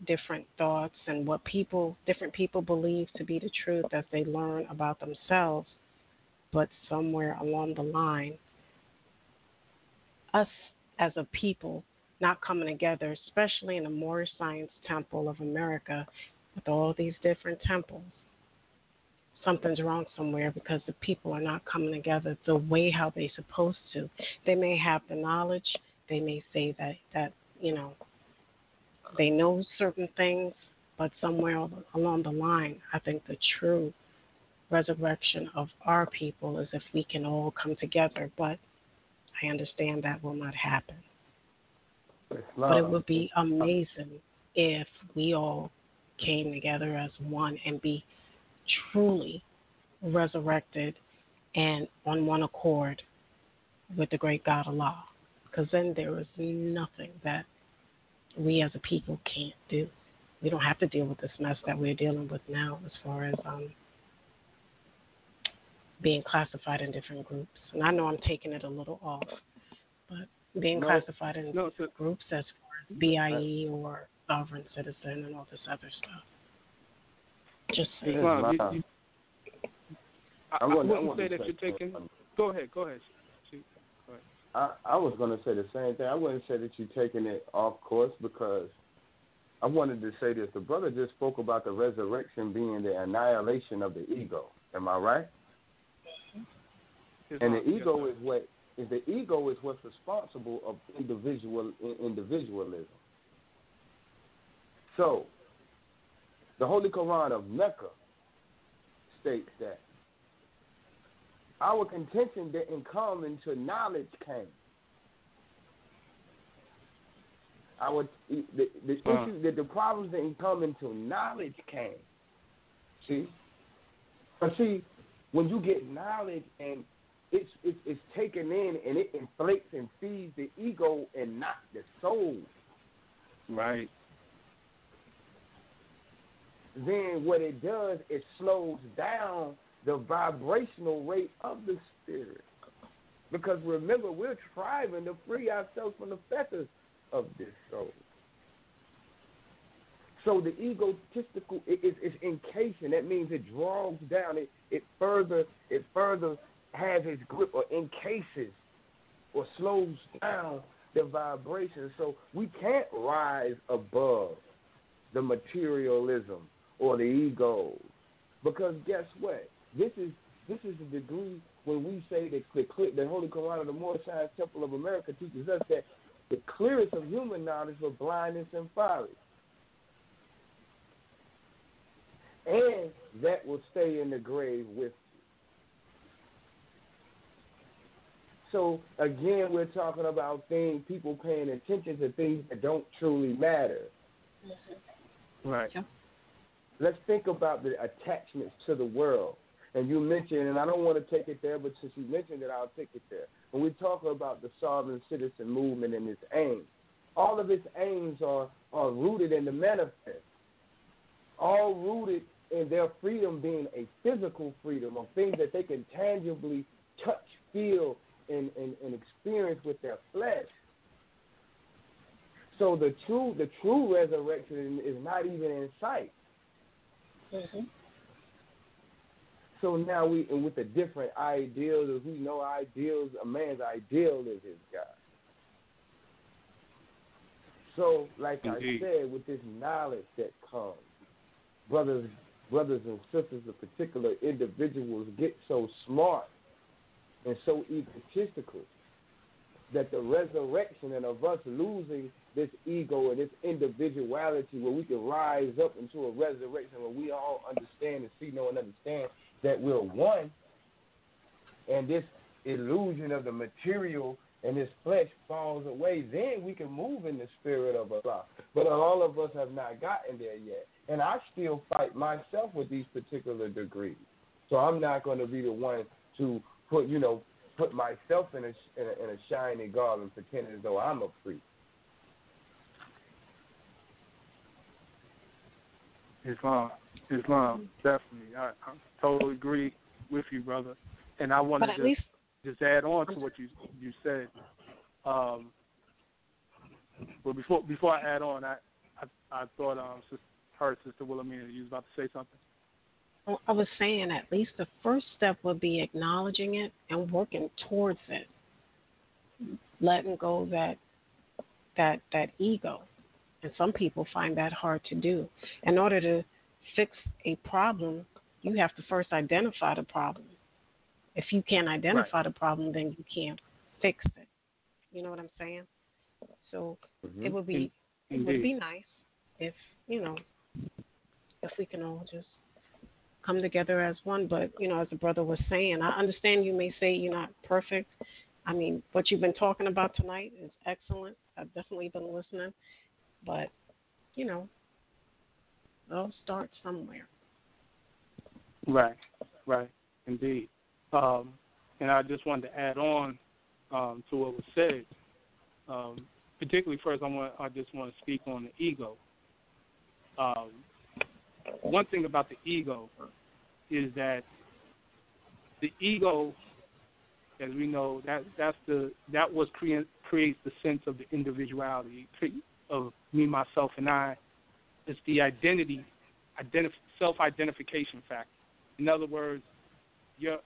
Speaker 6: different thoughts and what people different people believe to be the truth as they learn about themselves but somewhere along the line us as a people not coming together especially in the Moorish Science Temple of America with all these different temples something's wrong somewhere because the people are not coming together the way how they're supposed to they may have the knowledge they may say that that you know they know certain things, but somewhere along the line, I think the true resurrection of our people is if we can all come together. But I understand that will not happen. But it would be amazing if we all came together as one and be truly resurrected and on one accord with the great God Allah. Because then there is nothing that we as a people can't do. We don't have to deal with this mess that we're dealing with now as far as um, being classified in different groups. And I know I'm taking it a little off, but being
Speaker 5: No,
Speaker 6: classified in
Speaker 5: no, so-
Speaker 6: groups as far as BIE or sovereign citizen and all this other stuff. Just saying.
Speaker 5: Islam, you, you, I, I,
Speaker 7: I wouldn't- I
Speaker 5: wouldn't say
Speaker 7: wouldn't
Speaker 5: that you're taking. Go ahead, go ahead. Go ahead.
Speaker 7: I, I was going to say the same thing. I wouldn't say that you're taking it off course because I wanted to say this. The brother just spoke about the resurrection being the annihilation of the ego. Am I right? And the ego is what is the ego is what's responsible of individual individualism. So, the Holy Quran of Mecca states that our contention didn't come until knowledge came. Our the the
Speaker 5: Uh.
Speaker 7: issue that the problems didn't come until knowledge came. See, but see, when you get knowledge and it's it's, it's taken in and it inflates and feeds the ego and not the soul.
Speaker 5: Right.
Speaker 7: Then what it does, it slows down the vibrational rate of the spirit. Because remember, we're striving to free ourselves from the fetters of this soul. So the egotistical it, it, it's encasing. That means it draws down. It it further it further has its grip or encases or slows down the vibration. So we can't rise above the materialism or the ego. Because guess what? This is this is the degree when we say that the, the Holy Quran of the Science Temple of America teaches us that the clearest of human knowledge for blindness and folly. And that will stay in the grave with So again, we're talking about things, people paying attention to things that don't truly matter.
Speaker 5: Right.
Speaker 7: Let's think about the attachments to the world. And you mentioned, and I don't want to take it there, but since you mentioned it, I'll take it there. When we talk about the sovereign citizen movement and its aims, all of its aims are, are rooted in the manifest, all rooted in their freedom being a physical freedom of things that they can tangibly touch, feel, and, and, and experience with their flesh. So the true the true resurrection is not even in sight. Mm-hmm. So now we and with the different ideals, as we know ideals, a man's ideal is his God. So, like
Speaker 5: Indeed.
Speaker 7: I said, with this knowledge that comes, brothers, brothers and sisters, of particular individuals get so smart and so egotistical that the resurrection and of us losing this ego and this individuality where we can rise up into a resurrection where we all understand and see, know, and understand that we're one, and this illusion of the material and this flesh falls away, then we can move in the spirit of Allah. But all of us have not gotten there yet. And I still fight myself with these particular degrees. So I'm not going to be the one to put, you know, put myself in a, in a, in a shiny garment, pretending as though I'm a priest.
Speaker 5: Islam. Islam, definitely. I, I totally agree with you, brother. And I want to just,
Speaker 6: least
Speaker 5: just add on to what you you said. Um, but before before I add on, I I, I thought um sis, her sister Wilhelmina, you was about to say something.
Speaker 6: I was saying at least the first step would be acknowledging it and working towards it, letting go that that that ego, and some people find that hard to do. In order to fix a problem, you have to first identify the problem. If you can't identify the problem, then you can't fix it. You know what I'm saying? So mm-hmm. it would be it would be nice if you know if we can all just come together as one. But you know, as the brother was saying, I understand you may say you're not perfect. I mean, what you've been talking about tonight is excellent. I've definitely been listening, but you know, it'll start somewhere.
Speaker 5: Right, right, indeed. Um, and I just wanted to add on um, to what was said. Um, particularly, first, I want I just want to speak on the ego. Um, one thing about the ego is that the ego, as we know, that that's the that was create, creates the sense of the individuality of me, myself, and I. It's the identity, identif- self-identification factor. In other words, your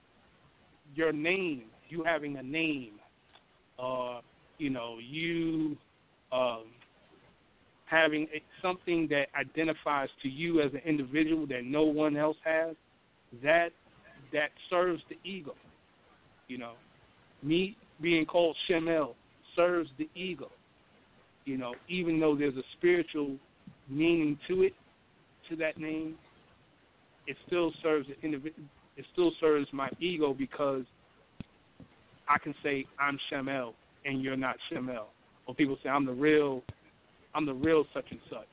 Speaker 5: your name, you having a name, uh, you know, you um, having something that identifies to you as an individual that no one else has, that that serves the ego, you know. me being called Shem El serves the ego. You know, even though there's a spiritual meaning to it, to that name, it still serves the individual. It still serves my ego because I can say I'm Shem El and you're not Shem El, or people say I'm the real, I'm the real such and such.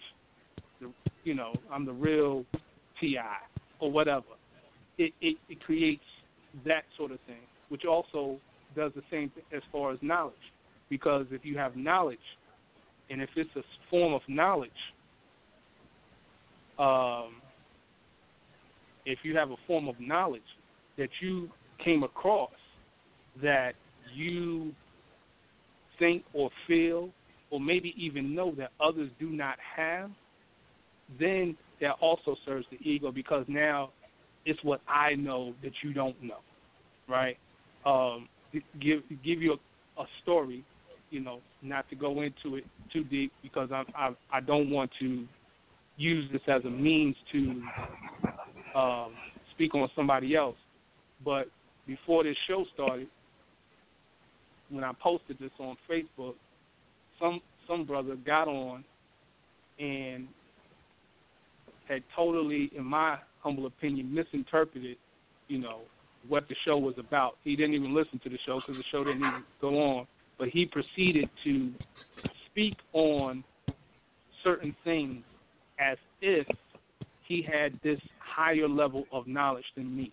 Speaker 5: The, you know, I'm the real Ti or whatever. It, it it creates that sort of thing, which also does the same as far as knowledge, because if you have knowledge, and if it's a form of knowledge, um, if you have a form of knowledge that you came across that you think or feel or maybe even know that others do not have, then that also serves the ego because now it's what I know that you don't know, right? Um, give give you a, a story, you know, not to go into it too deep because I I I don't want to use this as a means to um, speak on somebody else. But before this show started, when I posted this on Facebook, some some brother got on and had totally, in my humble opinion, misinterpreted, you know, what the show was about. He didn't even listen to the show because the show didn't even go on. But he proceeded to speak on certain things as if he had this higher level of knowledge than me.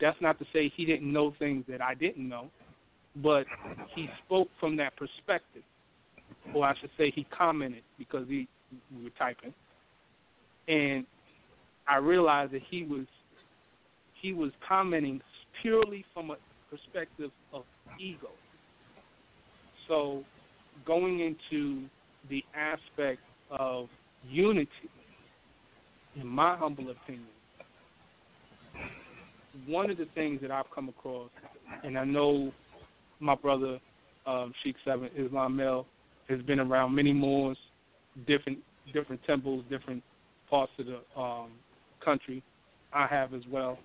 Speaker 5: That's not to say he didn't know things that I didn't know, but he spoke from that perspective, or I should say, he commented because he we were typing, and I realized that he was he was commenting purely from a perspective of ego. So, going into the aspect of unity, in my humble opinion, one of the things that I've come across, and I know my brother um, Sheikh Seven Islam El has been around many more different different temples, different parts of the um, country. I have as well.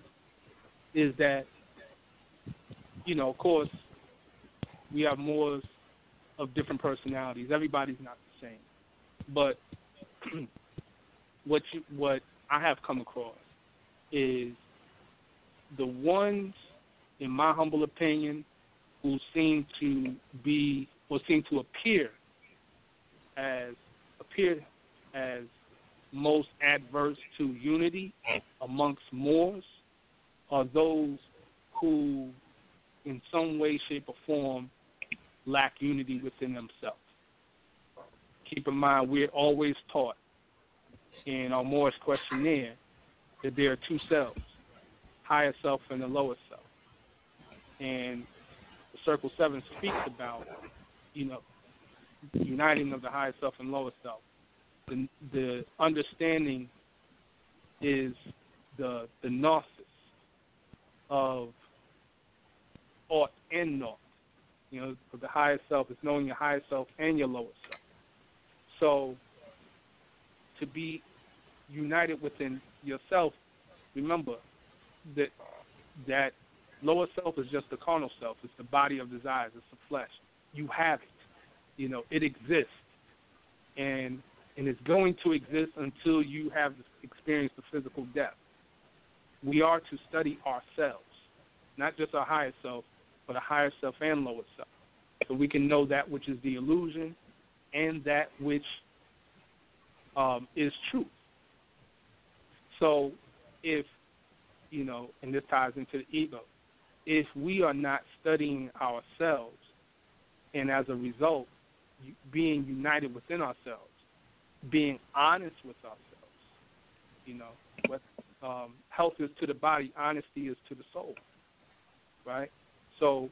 Speaker 5: Is that you know, of course, we have Moors of different personalities. Everybody's not the same, but what you, what I have come across is the ones, in my humble opinion, who seem to be or seem to appear as appear as most adverse to unity amongst Moors are those who, in some way, shape, or form, lack unity within themselves. Keep in mind, we're always taught in our Moorish questionnaire that there are two selves, higher self and the lower self. And Circle Seven speaks about, you know, uniting of the higher self and lower self. The the understanding is the the gnosis of ought and naught. You know, for the higher self is knowing your higher self and your lower self. So to be united within yourself, remember that that lower self is just the carnal self. It's the body of desires. It's the flesh. You have it. You know, it exists, and and it's going to exist until you have experienced the physical death. We are to study ourselves, not just our higher self, but a higher self and lower self, so we can know that which is the illusion and that which um, is truth. So, if you know, and this ties into the ego, if we are not studying ourselves, and as a result, being united within ourselves, being honest with ourselves, you know, what um, health is to the body, honesty is to the soul, right? So,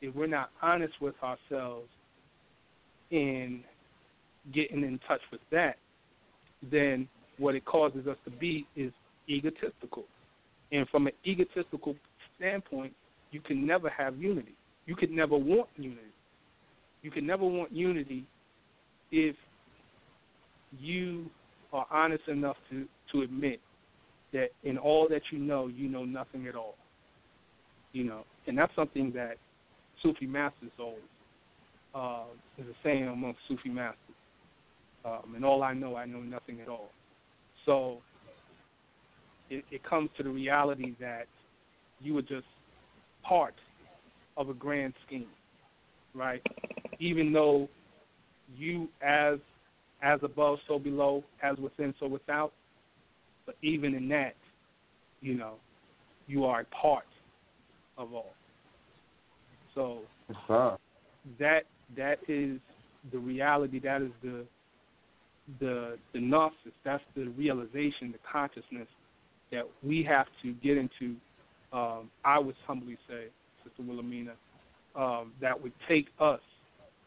Speaker 5: if we're not honest with ourselves in getting in touch with that, then what it causes us to be is egotistical. And from an egotistical standpoint, you can never have unity. You could never want unity. You can never want unity if you are honest enough to, to admit that in all that you know, you know nothing at all. You know, and that's something that Sufi masters always. Uh, there's a saying amongst Sufi masters. Um, and all I know, I know nothing at all. So it, it comes to the reality that you are just part of a grand scheme, right? Even though you as as above, so below, as within, so without, but even in that, you know, you are a part of all. So that that is the reality. That is the the the gnosis. That's the realization, the consciousness that we have to get into. Um, I would humbly say, Sister Wilhelmina, um, that would take us,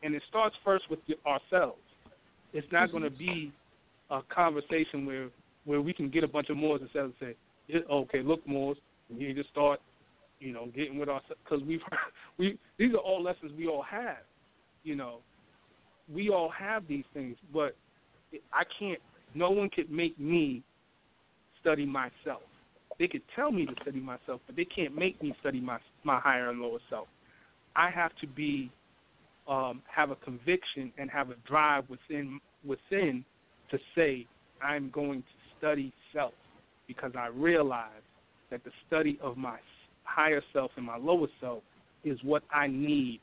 Speaker 5: and it starts first with ourselves. It's not
Speaker 6: Mm-hmm.
Speaker 5: going to be a conversation where where we can get a bunch of Moors of say, okay, look, Moors, we need to start, you know, getting with ourselves because we've we these are all lessons we all have, you know, we all have these things, but I can't. No one could make me study myself. They could tell me to study myself, but they can't make me study my my higher and lower self. I have to be um, have a conviction and have a drive within within to say I'm going to study self because I realize that the study of my higher self and my lower self is what I need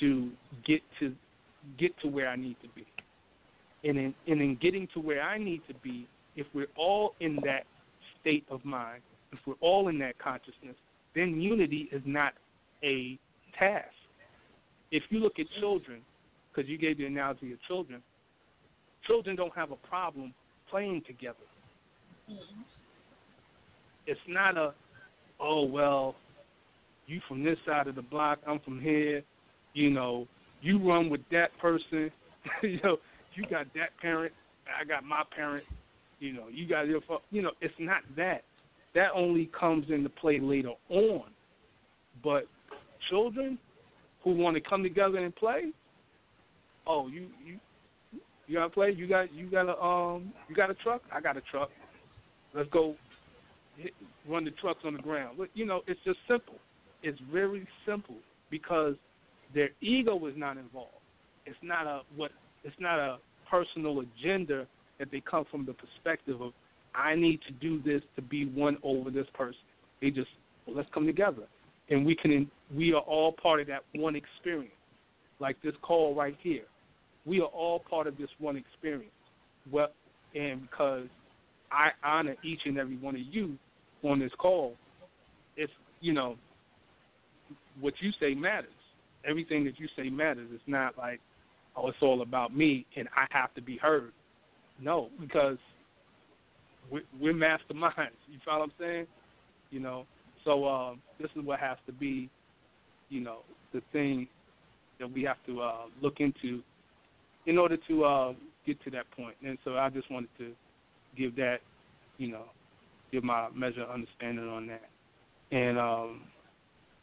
Speaker 5: to get to get to where I need to be. And in and in getting to where I need to be, if we're all in that state of mind, if we're all in that consciousness, then unity is not a task. If you look at children, because you gave the analogy of children, children don't have a problem playing together. It's not a, oh well, you from this side of the block, I'm from here, you know, you run with that person, you know, you got that parent, I got my parent, you know, you got your, you know, it's not that. That only comes into play later on. But children who want to come together and play, oh, you you you gotta play. You got you got a um you got a truck. I got a truck. Let's go hit, run the trucks on the ground. But You know, it's just simple. It's very simple because their ego is not involved. It's not a what. It's not a personal agenda that they come from the perspective of I need to do this to be one over this person. They just well, let's come together, and we can. We are all part of that one experience, like this call right here. We are all part of this one experience. Well, and because I honor each and every one of you on this call, it's you know what you say matters. Everything that you say matters. It's not like oh, it's all about me and I have to be heard. No, because we're, masterminds. You follow what I'm saying? You know, so um, this is what has to be, you know, the thing that we have to uh, look into in order to uh, get to that point. And so I just wanted to give that, you know, give my measure of understanding on that. And um,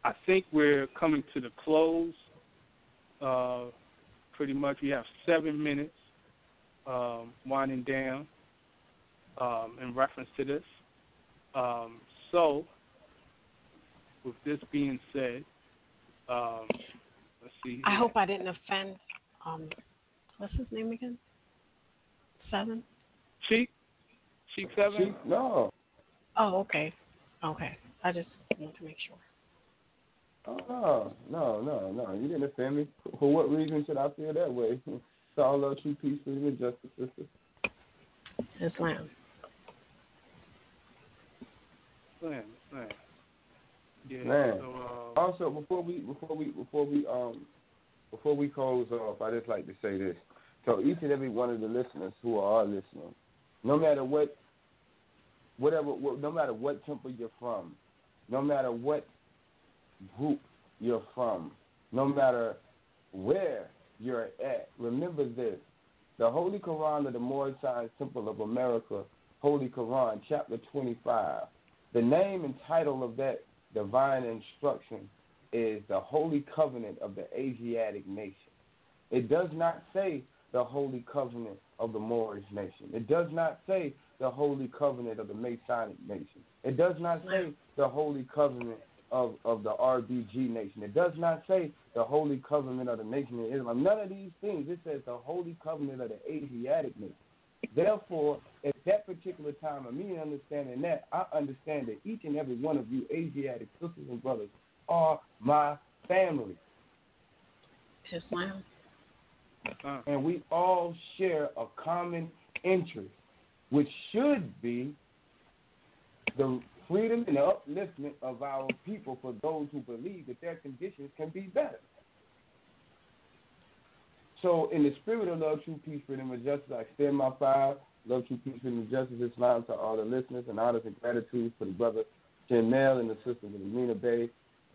Speaker 5: I think we're coming to the close. Uh, pretty much, we have seven minutes um, winding down um, in reference to this. Um, so, with this being said, um, let's see.
Speaker 6: I hope I didn't offend. Um, what's his name again? Seven.
Speaker 5: Cheek, Cheek Seven.
Speaker 7: Cheek, no.
Speaker 6: Oh, okay. Okay. I just want to make sure.
Speaker 7: Oh, no, no, no. You didn't offend me. For what reason should I feel that way? It's all love, true peace, freedom, and justice, sister.
Speaker 6: Islam.
Speaker 5: Man, man. Yeah.
Speaker 7: Man.
Speaker 5: So, uh,
Speaker 7: Also, before we before we before we um before we close off, I just like to say this. So each and every one of the listeners who are listening, no matter what, whatever, what, no matter what temple you're from, no matter what group you're from, no matter where you're at, remember this: the Holy Quran of the Moorish Temple of America, Holy Quran, chapter 25. The name and title of that divine instruction is the Holy Covenant of the Asiatic Nation. It does not say the Holy Covenant of the Moorish Nation. It does not say the Holy Covenant of the Masonic Nation. It does not say the Holy Covenant of, of the RBG nation. It does not say the holy covenant of the nation of Islam. None of these things. It says the holy covenant of the Asiatic nation. Therefore, at that particular time of me understanding that, I understand that each and every one of you Asiatic sisters and brothers are my family.
Speaker 6: Islam. Uh-huh.
Speaker 7: And we all share a common interest, which should be the freedom and the upliftment of our people for those who believe that their conditions can be better. So, in the spirit of love, true peace, freedom, and justice, I extend my five love, true peace, freedom, and justice, Islam to all the listeners, and honors and gratitude for the brother Shem El and the sisters of Amina Bey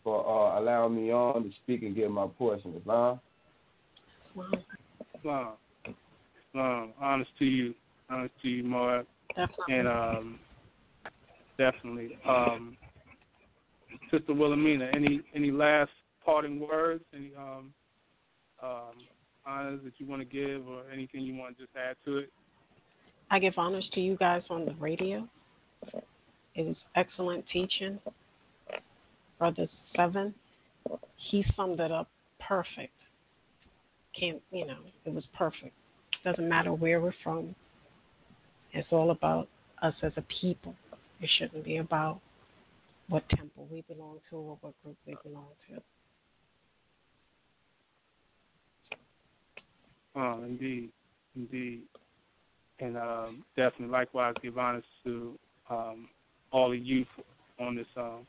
Speaker 7: for uh, allowing me on to speak and give my portion. Islam.
Speaker 5: Islam. Islam. Honest to you. Honest to you, Moab. And um, definitely. Um, Sister Wilhelmina, any any last parting words? Any um, um, honors that you want to give, or anything you want to just add to it?
Speaker 6: I give honors to you guys on the radio. It was excellent teaching. Brother Seven, he summed it up perfect. Can't, you know, it was perfect. Doesn't matter where we're from. It's all about us as a people. It shouldn't be about what temple we belong to or what group we belong to.
Speaker 5: Oh, indeed, indeed, and um, definitely likewise give honors to um, all of you on this um,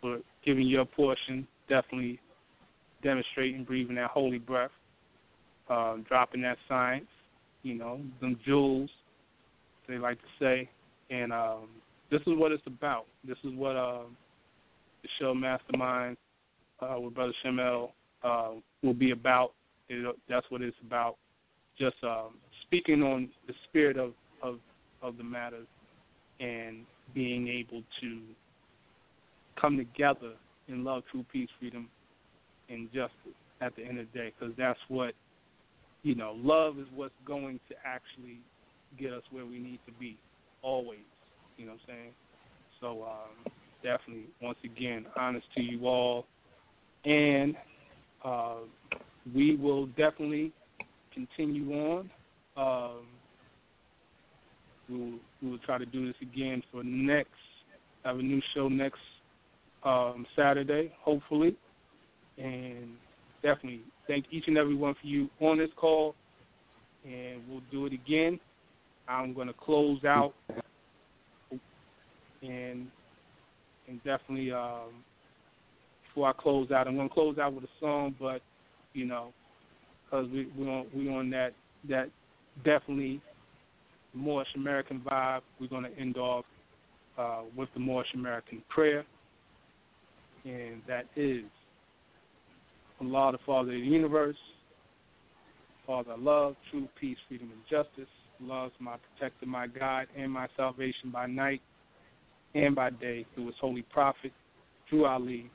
Speaker 5: for giving your portion. Definitely demonstrating, breathing that holy breath, uh, dropping that science. You know, them jewels, they like to say, and um, this is what it's about. This is what um, the show Mastermind uh, with Brother Shem El uh, will be about. That's what it's about. Just um, speaking on the spirit of, of of the matter and being able to come together in love, true peace, freedom, and justice at the end of the day. Because that's what you know. Love is what's going to actually get us where we need to be. Always. You know what I'm saying? So um, definitely, once again, honest to you all, and uh, we will definitely continue on. Um, we'll, we will try to do this again for next. Have a new show next um, Saturday, hopefully, and definitely thank each and every one for you on this call, and we'll do it again. I'm going to close out and and definitely um, before I close out, I'm going to close out with a song, but you know, because we we on we on that that definitely Moorish American vibe. We're going to end off uh, with the Moorish American prayer, and that is Allah, the Father of the universe, Father of love, true peace, freedom, and justice. Allah is my protector, my guide, and my salvation by night and by day through his holy prophet, Drew Ali.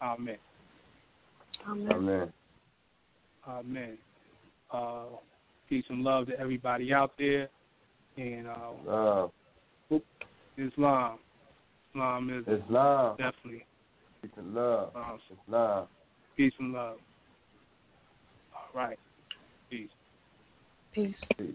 Speaker 5: Amen.
Speaker 6: Amen.
Speaker 7: Amen.
Speaker 5: Amen. Uh, peace and love to everybody out there. And uh,
Speaker 7: Love.
Speaker 5: Islam. Islam is
Speaker 7: Islam.
Speaker 5: definitely
Speaker 7: Peace and love.
Speaker 5: Awesome.
Speaker 7: Islam.
Speaker 5: peace and love. All right. Peace.
Speaker 6: Peace.
Speaker 7: Peace.